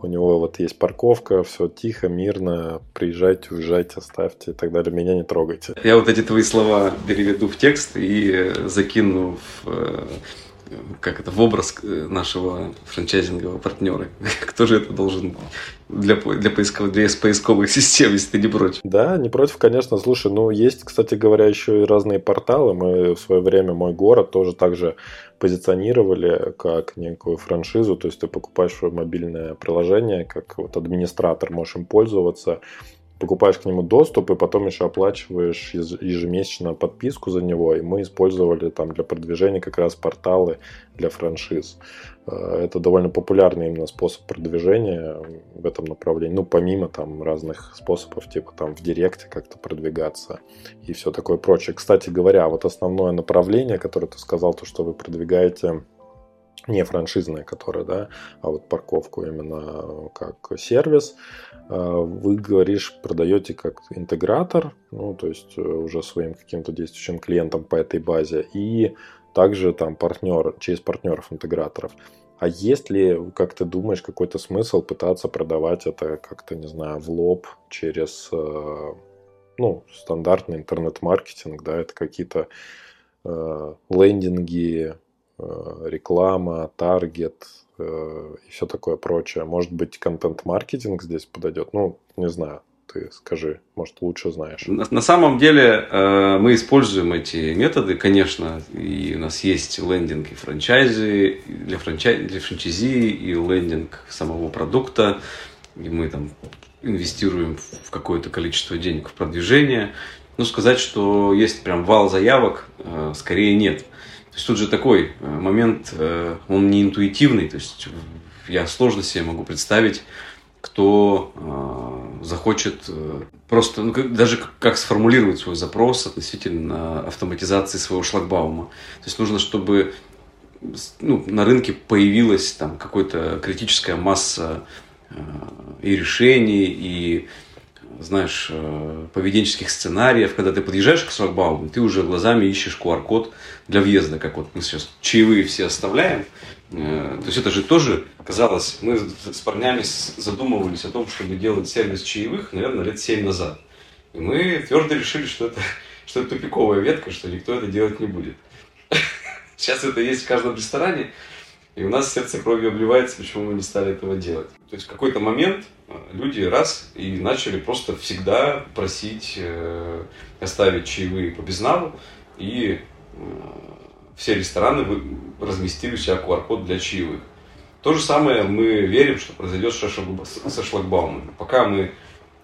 У него вот есть парковка, все тихо, мирно, приезжайте, уезжайте, оставьте и так далее, меня не трогайте. Я вот эти твои слова переведу в текст и закину в э, как это, в образ э, нашего франчайзингового партнера. Кто же это должен для, для, поисковых, для поисковых систем, если ты не против? Да, не против, конечно. Слушай, ну, есть, кстати говоря, еще и разные порталы. Мы в свое время «Мой город» тоже также позиционировали как некую франшизу. То есть ты покупаешь свое мобильное приложение, как вот администратор можешь им пользоваться, покупаешь к нему доступ и потом еще оплачиваешь ежемесячно подписку за него. И мы использовали там для продвижения как раз порталы для франшиз. Э, это довольно популярный именно способ продвижения в этом направлении. Ну, помимо там разных способов, типа там в директе как-то продвигаться и все такое прочее. Кстати говоря, вот основное направление, которое ты сказал, то, что вы продвигаете не франшизная, которая, да, а вот парковку именно как сервис. А, вы, говоришь, продаете как интегратор, ну, то есть э, уже своим каким-то действующим клиентам по этой базе, и также там партнер, через партнеров-интеграторов. А есть ли, как ты думаешь, какой-то смысл пытаться продавать это как-то, не знаю, в лоб через, э, ну, стандартный интернет-маркетинг, да, это какие-то э, лендинги, Э, реклама, таргет э, и все такое прочее. Может быть, контент-маркетинг здесь подойдет? Ну, не знаю. Ты скажи, может, лучше знаешь. На, на самом деле э, мы используем эти методы, конечно, и у нас есть лендинг и франчайзи для, франчай, для франчайзи, и лендинг самого продукта, и мы там инвестируем в какое-то количество денег в продвижение. Но сказать, что есть прям вал заявок, скорее нет. То есть тут же такой э, момент, э, он не интуитивный, то есть я сложно себе могу представить, кто э, захочет просто, ну, даже как сформулировать свой запрос относительно автоматизации своего шлагбаума. То есть нужно, чтобы ну, на рынке появилась там какая-то критическая масса и решений, и знаешь, э, поведенческих сценариев, когда ты подъезжаешь к шлагбауму, ты уже глазами ищешь QR-код для въезда, как вот мы сейчас чаевые все оставляем. Э, то есть это же тоже, казалось, мы с парнями задумывались о том, чтобы делать сервис чаевых, наверное, лет 7 назад. И мы твердо решили, что это, что это тупиковая ветка, что никто это делать не будет. Сейчас это есть в каждом ресторане, и у нас сердце кровью обливается, почему мы не стали этого делать. То есть в какой-то момент люди раз и начали просто всегда просить э, оставить чаевые по безналу, и э, все рестораны разместили себя QR-код для чаевых. То же самое мы верим, что произойдет со шлагбаумами. Пока мы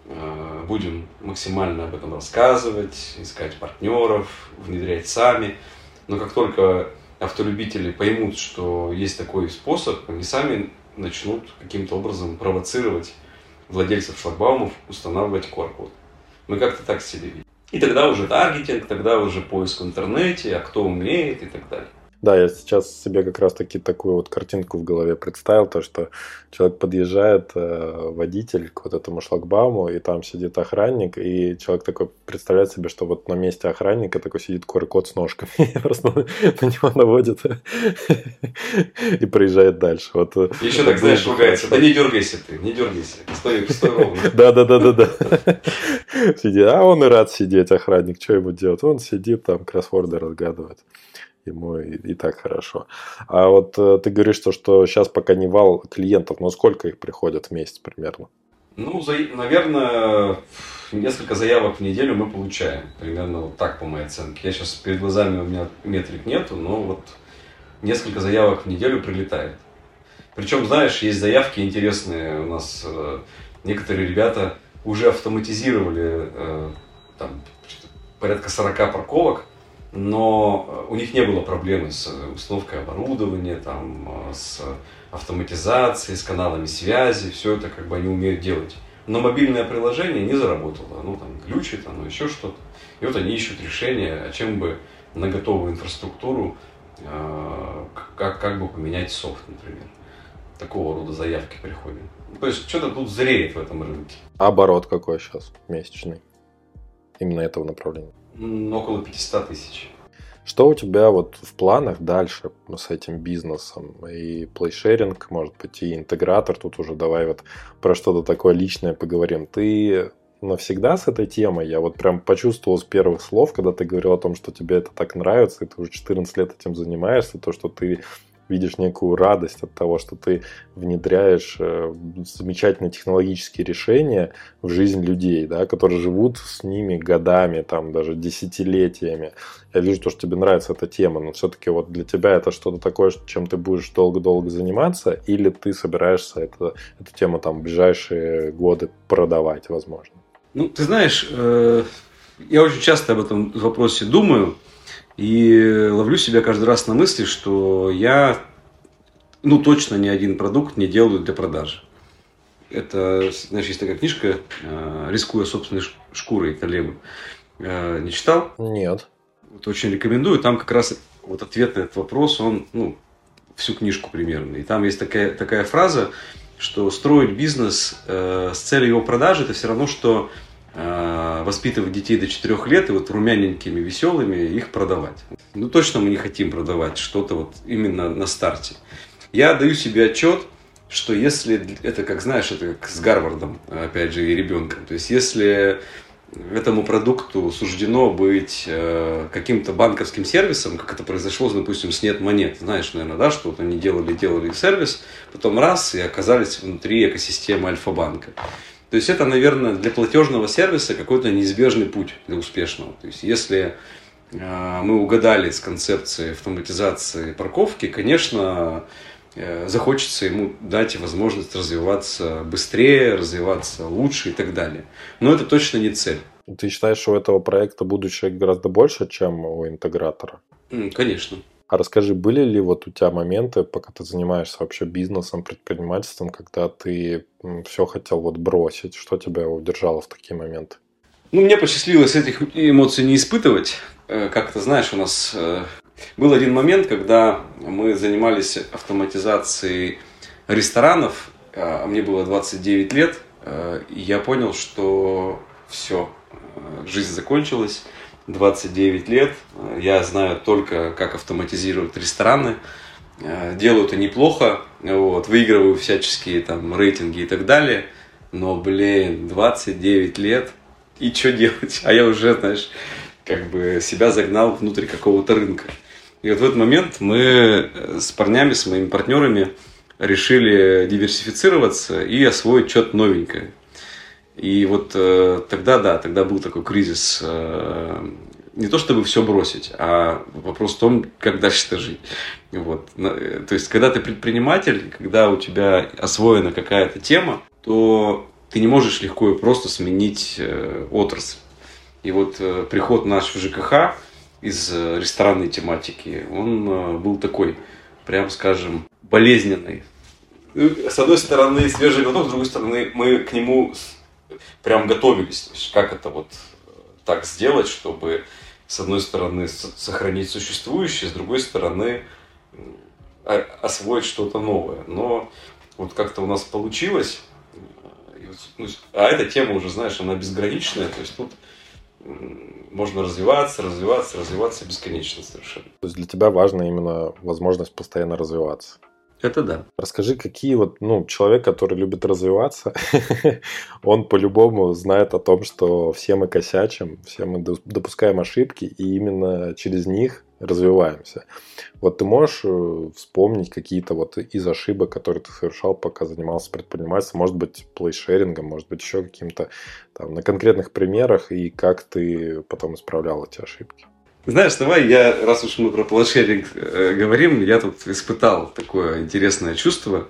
э, будем максимально об этом рассказывать, искать партнеров, внедрять сами, но как только автолюбители поймут, что есть такой способ, они сами начнут каким-то образом провоцировать владельцев шлагбаумов устанавливать QR-код. Мы как-то так видим. И тогда уже таргетинг, тогда уже поиск в интернете, а кто умеет и так далее. Да, я сейчас себе как раз таки такую вот картинку в голове представил, то, что человек подъезжает, э, водитель к вот этому шлагбауму, и там сидит охранник, и человек такой представляет себе, что вот на месте охранника такой сидит QR-код с ножками, и просто на него наводит и проезжает дальше. Вот, э, Еще так, знаешь, ругается, да не дергайся ты, не дергайся, стой, стой ровно. Да, да, да, да, да. Сидит, а он и рад сидеть, охранник, что ему делать? Он сидит там, кроссворды разгадывает ему и, и так хорошо. А вот э, ты говоришь, что, что сейчас пока не вал клиентов, но сколько их приходят в месяц примерно? Ну, за, наверное, несколько заявок в неделю мы получаем. Примерно вот так по моей оценке. Я сейчас перед глазами у меня метрик нету, но вот несколько заявок в неделю прилетает. Причем, знаешь, есть заявки интересные. У нас э, некоторые ребята уже автоматизировали э, там, порядка 40 парковок но э, у них не было проблемы с э, установкой оборудования, там, э, с автоматизацией, с каналами связи, все это как бы они умеют делать. Но мобильное приложение не заработало, оно там глючит, оно еще что-то. И вот они ищут решение, а чем бы на готовую инфраструктуру, как, как бы поменять софт, например. Такого рода заявки приходят. То есть что-то тут зреет в этом рынке. Оборот какой сейчас месячный? Именно этого направления около 500 тысяч. Что у тебя вот в планах дальше с этим бизнесом? И плейшеринг, может быть, и интегратор. Тут уже давай вот про что-то такое личное поговорим. Ты навсегда с этой темой? Я вот прям почувствовал с первых слов, когда ты говорил о том, что тебе это так нравится, и ты уже 14 лет этим занимаешься, то, что ты видишь некую радость от того, что ты внедряешь э, замечательные технологические решения в жизнь людей, да, которые живут с ними годами, там даже десятилетиями. Я вижу то, что тебе нравится эта тема, но все-таки вот для тебя это что-то такое, чем ты будешь долго-долго заниматься, или ты собираешься это, эту тему там в ближайшие годы продавать, возможно? Ну, ты знаешь, э, я очень часто об этом вопросе думаю. И ловлю себя каждый раз на мысли, что я, ну, точно ни один продукт не делаю для продажи. Это, знаешь, есть такая книжка э, «Рискуя собственной шкурой» Талеба. Э, не читал? Нет. Вот очень рекомендую. Там как раз вот ответ на этот вопрос, он, ну, всю книжку примерно. И там есть такая, такая фраза, что строить бизнес э, с целью его продажи, это все равно, что воспитывать детей до 4 лет и вот румяненькими, веселыми их продавать. Ну, точно мы не хотим продавать что-то вот именно на старте. Я даю себе отчет, что если, это как знаешь, это как с Гарвардом, опять же, и ребенком. То есть, если этому продукту суждено быть э, каким-то банковским сервисом, как это произошло, допустим, с нет монет. Знаешь, наверное, да, что вот они делали, делали сервис, потом раз и оказались внутри экосистемы Альфа-банка. То есть это, наверное, для платежного сервиса какой-то неизбежный путь для успешного. То есть если э, мы угадали с концепцией автоматизации парковки, конечно, э, захочется ему дать возможность развиваться быстрее, развиваться лучше и так далее. Но это точно не цель. Ты считаешь, что у этого проекта будущее гораздо больше, чем у интегратора? Конечно. А расскажи, были ли вот у тебя моменты, пока ты занимаешься вообще бизнесом, предпринимательством, когда ты все хотел вот бросить? Что тебя удержало в такие моменты? Ну, мне посчастливилось этих эмоций не испытывать. Э, как ты знаешь, у нас э, был один момент, когда мы занимались автоматизацией ресторанов. А мне было 29 лет, э, и я понял, что все, жизнь закончилась 29 лет. Я знаю только, как автоматизировать рестораны. Э, делаю это неплохо, вот, выигрываю всяческие там рейтинги и так далее. Но, блин, 29 лет, и что делать? А я уже, знаешь, как бы себя загнал внутрь какого-то рынка. И вот в этот момент мы с парнями, с моими партнерами решили диверсифицироваться и освоить что-то новенькое. И вот э, тогда, да, тогда был такой кризис. Э, не то чтобы все бросить, а вопрос в том, как дальше-то жить. Вот. Э, то есть, когда ты предприниматель, когда у тебя освоена какая-то тема, то ты не можешь легко и просто сменить э, отрасль. И вот э, приход наш в ЖКХ из э, ресторанной тематики, он э, был такой, прям скажем, болезненный. С одной стороны, свежий глоток, с другой стороны, мы к нему прям готовились. То есть, как это вот так сделать, чтобы с одной стороны, сохранить существующее, с другой стороны, освоить что-то новое. Но вот как-то у нас получилось, ну, а эта тема уже, знаешь, она безграничная, то есть тут можно развиваться, развиваться, развиваться бесконечно совершенно. То есть для тебя важна именно возможность постоянно развиваться. Это да. Расскажи, какие вот, ну, человек, который любит развиваться, он по-любому знает о том, что все мы косячим, все мы допускаем ошибки, и именно через них развиваемся. Вот ты можешь э, вспомнить какие-то вот из ошибок, которые ты совершал, пока занимался предпринимательством, может быть, плейшерингом, может быть, еще каким-то там на конкретных примерах, и как ты потом исправлял эти ошибки? Знаешь, давай я, раз уж мы про планшеринг э, говорим, я тут испытал такое интересное чувство.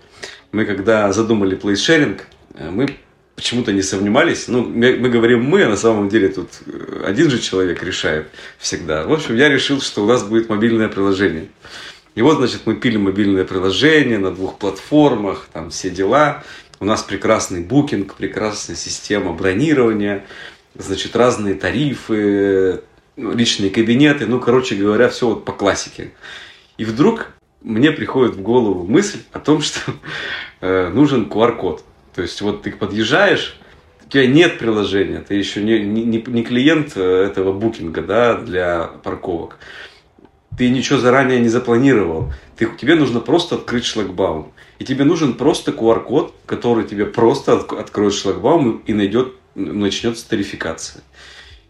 Мы когда задумали плейшеринг, э, мы почему-то не сомневались. Ну, мы, говорим мы, а на самом деле тут э, один же человек решает всегда. В общем, я решил, что у нас будет мобильное приложение. И вот, значит, мы пили мобильное приложение на двух платформах, там все дела. У нас прекрасный букинг, прекрасная система бронирования, значит, разные тарифы, личные кабинеты, ну, короче говоря, все вот по классике. И вдруг мне приходит в голову мысль о том, что э, нужен QR-код. То есть вот ты подъезжаешь, у тебя нет приложения, ты еще не, не, не клиент э, этого букинга да, для парковок. Ты ничего заранее не запланировал. Ты, тебе нужно просто открыть шлагбаум. И тебе нужен просто QR-код, который тебе просто откроет шлагбаум и найдет, начнется тарификация.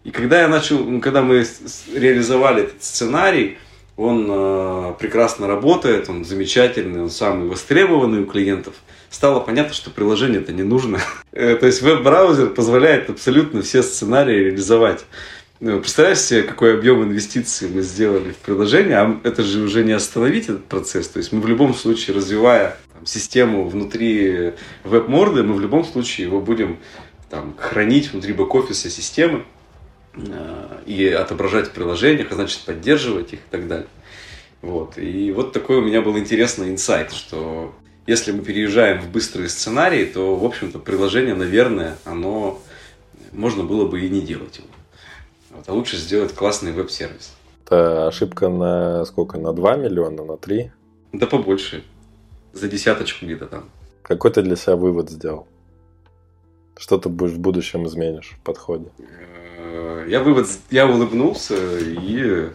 И когда я начал, когда мы реализовали этот сценарий, он э, прекрасно работает, он замечательный, он самый востребованный у клиентов. Стало понятно, что приложение это не нужно. Э, то есть веб-браузер позволяет абсолютно все сценарии реализовать. Ну, представляешь себе, какой объем инвестиций мы сделали в приложение, а это же уже не остановить этот процесс. То есть мы в любом случае, развивая там, систему внутри веб-морды, мы в любом случае его будем там, хранить внутри бэк-офиса системы. Э, и отображать в приложениях, а значит поддерживать их и так далее. Вот. И вот такой у меня был интересный инсайт, что если мы переезжаем в быстрые сценарии, то, в общем-то, приложение, наверное, оно можно было бы и не делать его. Вот, а лучше сделать классный веб-сервис. Это ошибка на сколько? На 2 миллиона, на 3? Да побольше. За десяточку где-то там. Какой ты для себя вывод сделал? Что ты будешь в будущем изменишь в подходе? Э, я вывод, я улыбнулся и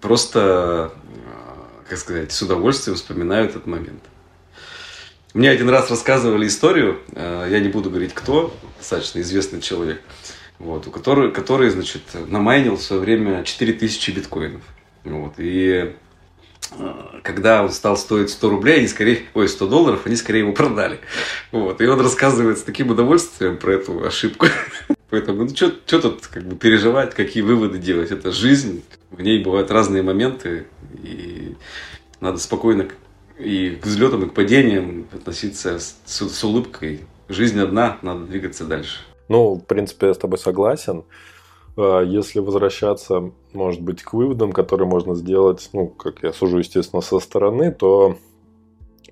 просто, э, как сказать, с удовольствием вспоминаю этот момент. Мне один раз рассказывали историю, э, я не буду говорить кто, достаточно известный человек, вот, у которого, который, значит, намайнил в свое время 4000 биткоинов. Вот, и когда он стал стоить 100 рублей, они скорее, ой, 100 долларов, они скорее его продали. Вот. И он рассказывает с таким удовольствием про эту ошибку. Поэтому, ну, что тут как бы переживать, какие выводы делать? Это жизнь, в ней бывают разные моменты, и надо спокойно и к взлетам, и к падениям относиться с, с улыбкой. Жизнь одна, надо двигаться дальше. Ну, в принципе, я с тобой согласен. А, если возвращаться, может быть, к выводам, которые можно сделать, ну, как я сужу, естественно, со стороны, то,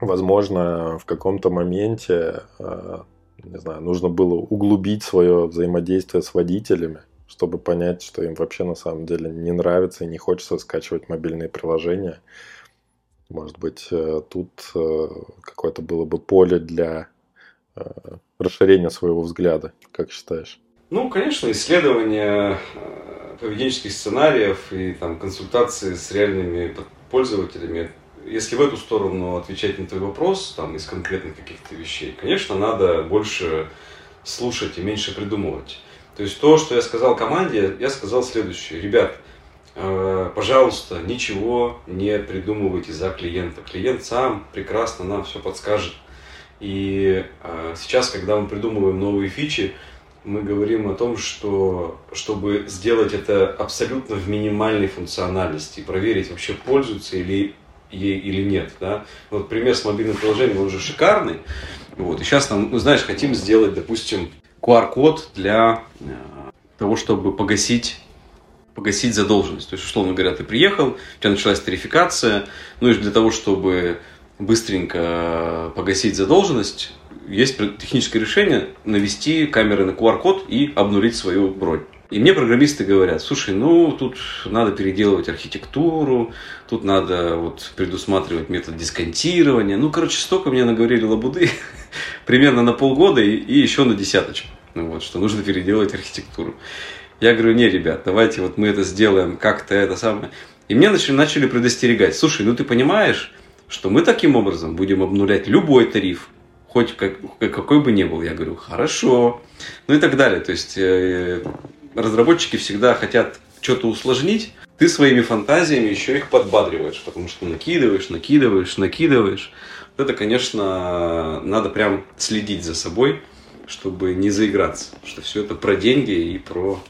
возможно, в каком-то моменте а, не знаю, нужно было углубить свое взаимодействие с водителями, чтобы понять, что им вообще на самом деле не нравится и не хочется скачивать мобильные приложения. Может быть, э, тут э, какое-то было бы поле для э, расширения своего взгляда, как считаешь? Ну, конечно, исследование поведенческих сценариев и там, консультации с реальными пользователями если в эту сторону отвечать на твой вопрос, там, из конкретных каких-то вещей, конечно, надо больше слушать и меньше придумывать. То есть то, что я сказал команде, я сказал следующее. Ребят, э, пожалуйста, ничего не придумывайте за клиента. Клиент сам прекрасно нам все подскажет. И э, сейчас, когда мы придумываем новые фичи, мы говорим о том, что чтобы сделать это абсолютно в минимальной функциональности, проверить вообще пользуются или ей или нет. Да? Вот пример с мобильным приложением, он уже шикарный. Вот. И сейчас нам, ну, знаешь, хотим сделать, допустим, QR-код для э, того, чтобы погасить погасить задолженность. То есть, условно говоря, ты приехал, у тебя началась тарификация, ну и для того, чтобы быстренько погасить задолженность, есть техническое решение навести камеры на QR-код и обнулить свою бронь. И мне программисты говорят, слушай, ну тут надо переделывать архитектуру, тут надо вот предусматривать метод дисконтирования. Ну, короче, столько мне наговорили лабуды, примерно на полгода и, и еще на десяточку. Ну, вот, что нужно переделать архитектуру. Я говорю, не, ребят, давайте вот мы это сделаем как-то это самое. И мне начали, начали предостерегать. Слушай, ну ты понимаешь, что мы таким образом будем обнулять любой тариф, хоть как, какой бы ни был. Я говорю, хорошо. Ну и так далее. То есть э, разработчики всегда хотят что-то усложнить, ты своими фантазиями еще их подбадриваешь, потому что накидываешь, накидываешь, накидываешь. Вот это, конечно, надо прям следить за собой, чтобы не заиграться, что все это про деньги и про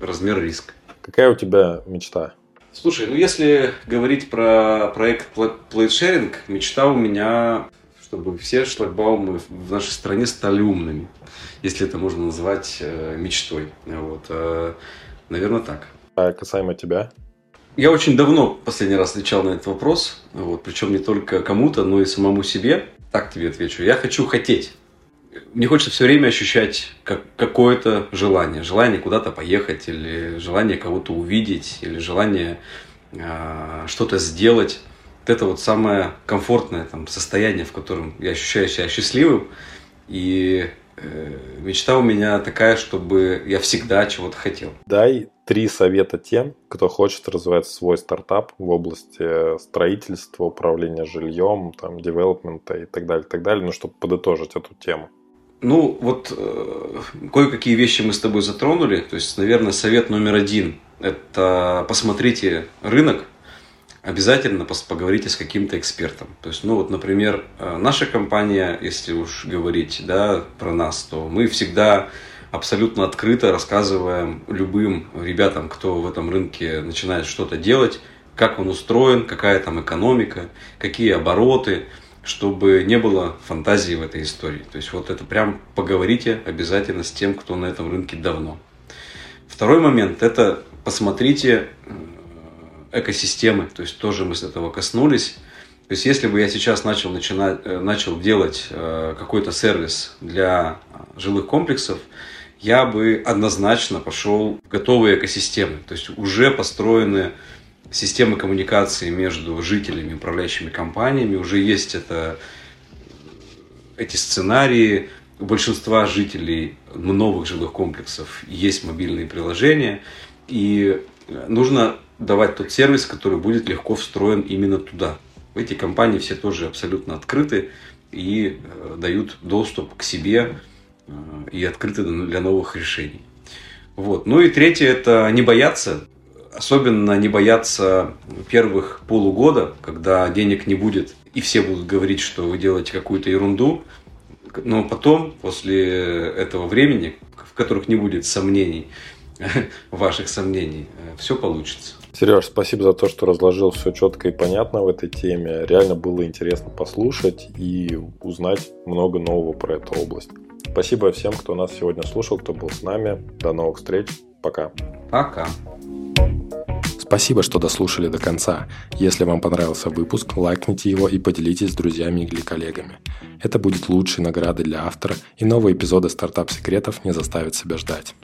размер риска. Какая у тебя мечта? Слушай, ну если говорить про проект Plate мечта у меня, чтобы все шлагбаумы в нашей стране стали умными, если это можно назвать э, мечтой. Вот, э, наверное, так. А касаемо тебя? Я очень давно последний раз отвечал на этот вопрос, вот, причем не только кому-то, но и самому себе. Так тебе отвечу. Я хочу хотеть мне хочется все время ощущать как, какое-то желание. Желание куда-то поехать, или желание кого-то увидеть, или желание э, что-то сделать. Вот это вот самое комфортное там, состояние, в котором я ощущаю себя счастливым. И мечта у меня такая, чтобы я всегда чего-то хотел. Дай три совета тем, кто хочет развивать свой стартап в области строительства, управления жильем, там, девелопмента и так далее, так далее, ну, чтобы подытожить эту тему. Ну, вот э, кое-какие вещи мы с тобой затронули. То есть, наверное, совет номер один – это посмотрите рынок, обязательно поговорите с каким-то экспертом. То есть, ну вот, например, э, наша компания, если уж говорить да, про нас, то мы всегда абсолютно открыто рассказываем любым ребятам, кто в этом рынке начинает что-то делать, как он устроен, какая там экономика, какие обороты – чтобы не было фантазии в этой истории. То есть вот это прям поговорите обязательно с тем, кто на этом рынке давно. Второй момент – это посмотрите экосистемы, то есть тоже мы с этого коснулись. То есть если бы я сейчас начал, начинать, э, начал делать э, какой-то сервис для жилых комплексов, я бы однозначно пошел в готовые экосистемы, то есть уже построенные системы коммуникации между жителями управляющими компаниями. Уже есть это, эти сценарии. У большинства жителей новых жилых комплексов есть мобильные приложения. И нужно давать тот сервис, который будет легко встроен именно туда. Эти компании все тоже абсолютно открыты и э, дают доступ к себе э, и открыты для новых решений. Вот. Ну и третье – это не бояться Особенно не бояться первых полугода, когда денег не будет, и все будут говорить, что вы делаете какую-то ерунду. Но потом, после этого времени, в которых не будет сомнений, ваших сомнений, все получится. Сереж, спасибо за то, что разложил все четко и понятно в этой теме. Реально было интересно послушать и узнать много нового про эту область. Спасибо всем, кто нас сегодня слушал, кто был с нами. До новых встреч. Пока. Пока. Спасибо, что дослушали до конца. Если вам понравился выпуск, лайкните его и поделитесь с друзьями или коллегами. Это будет лучшей наградой для автора, и новые эпизоды стартап-секретов не заставят себя ждать.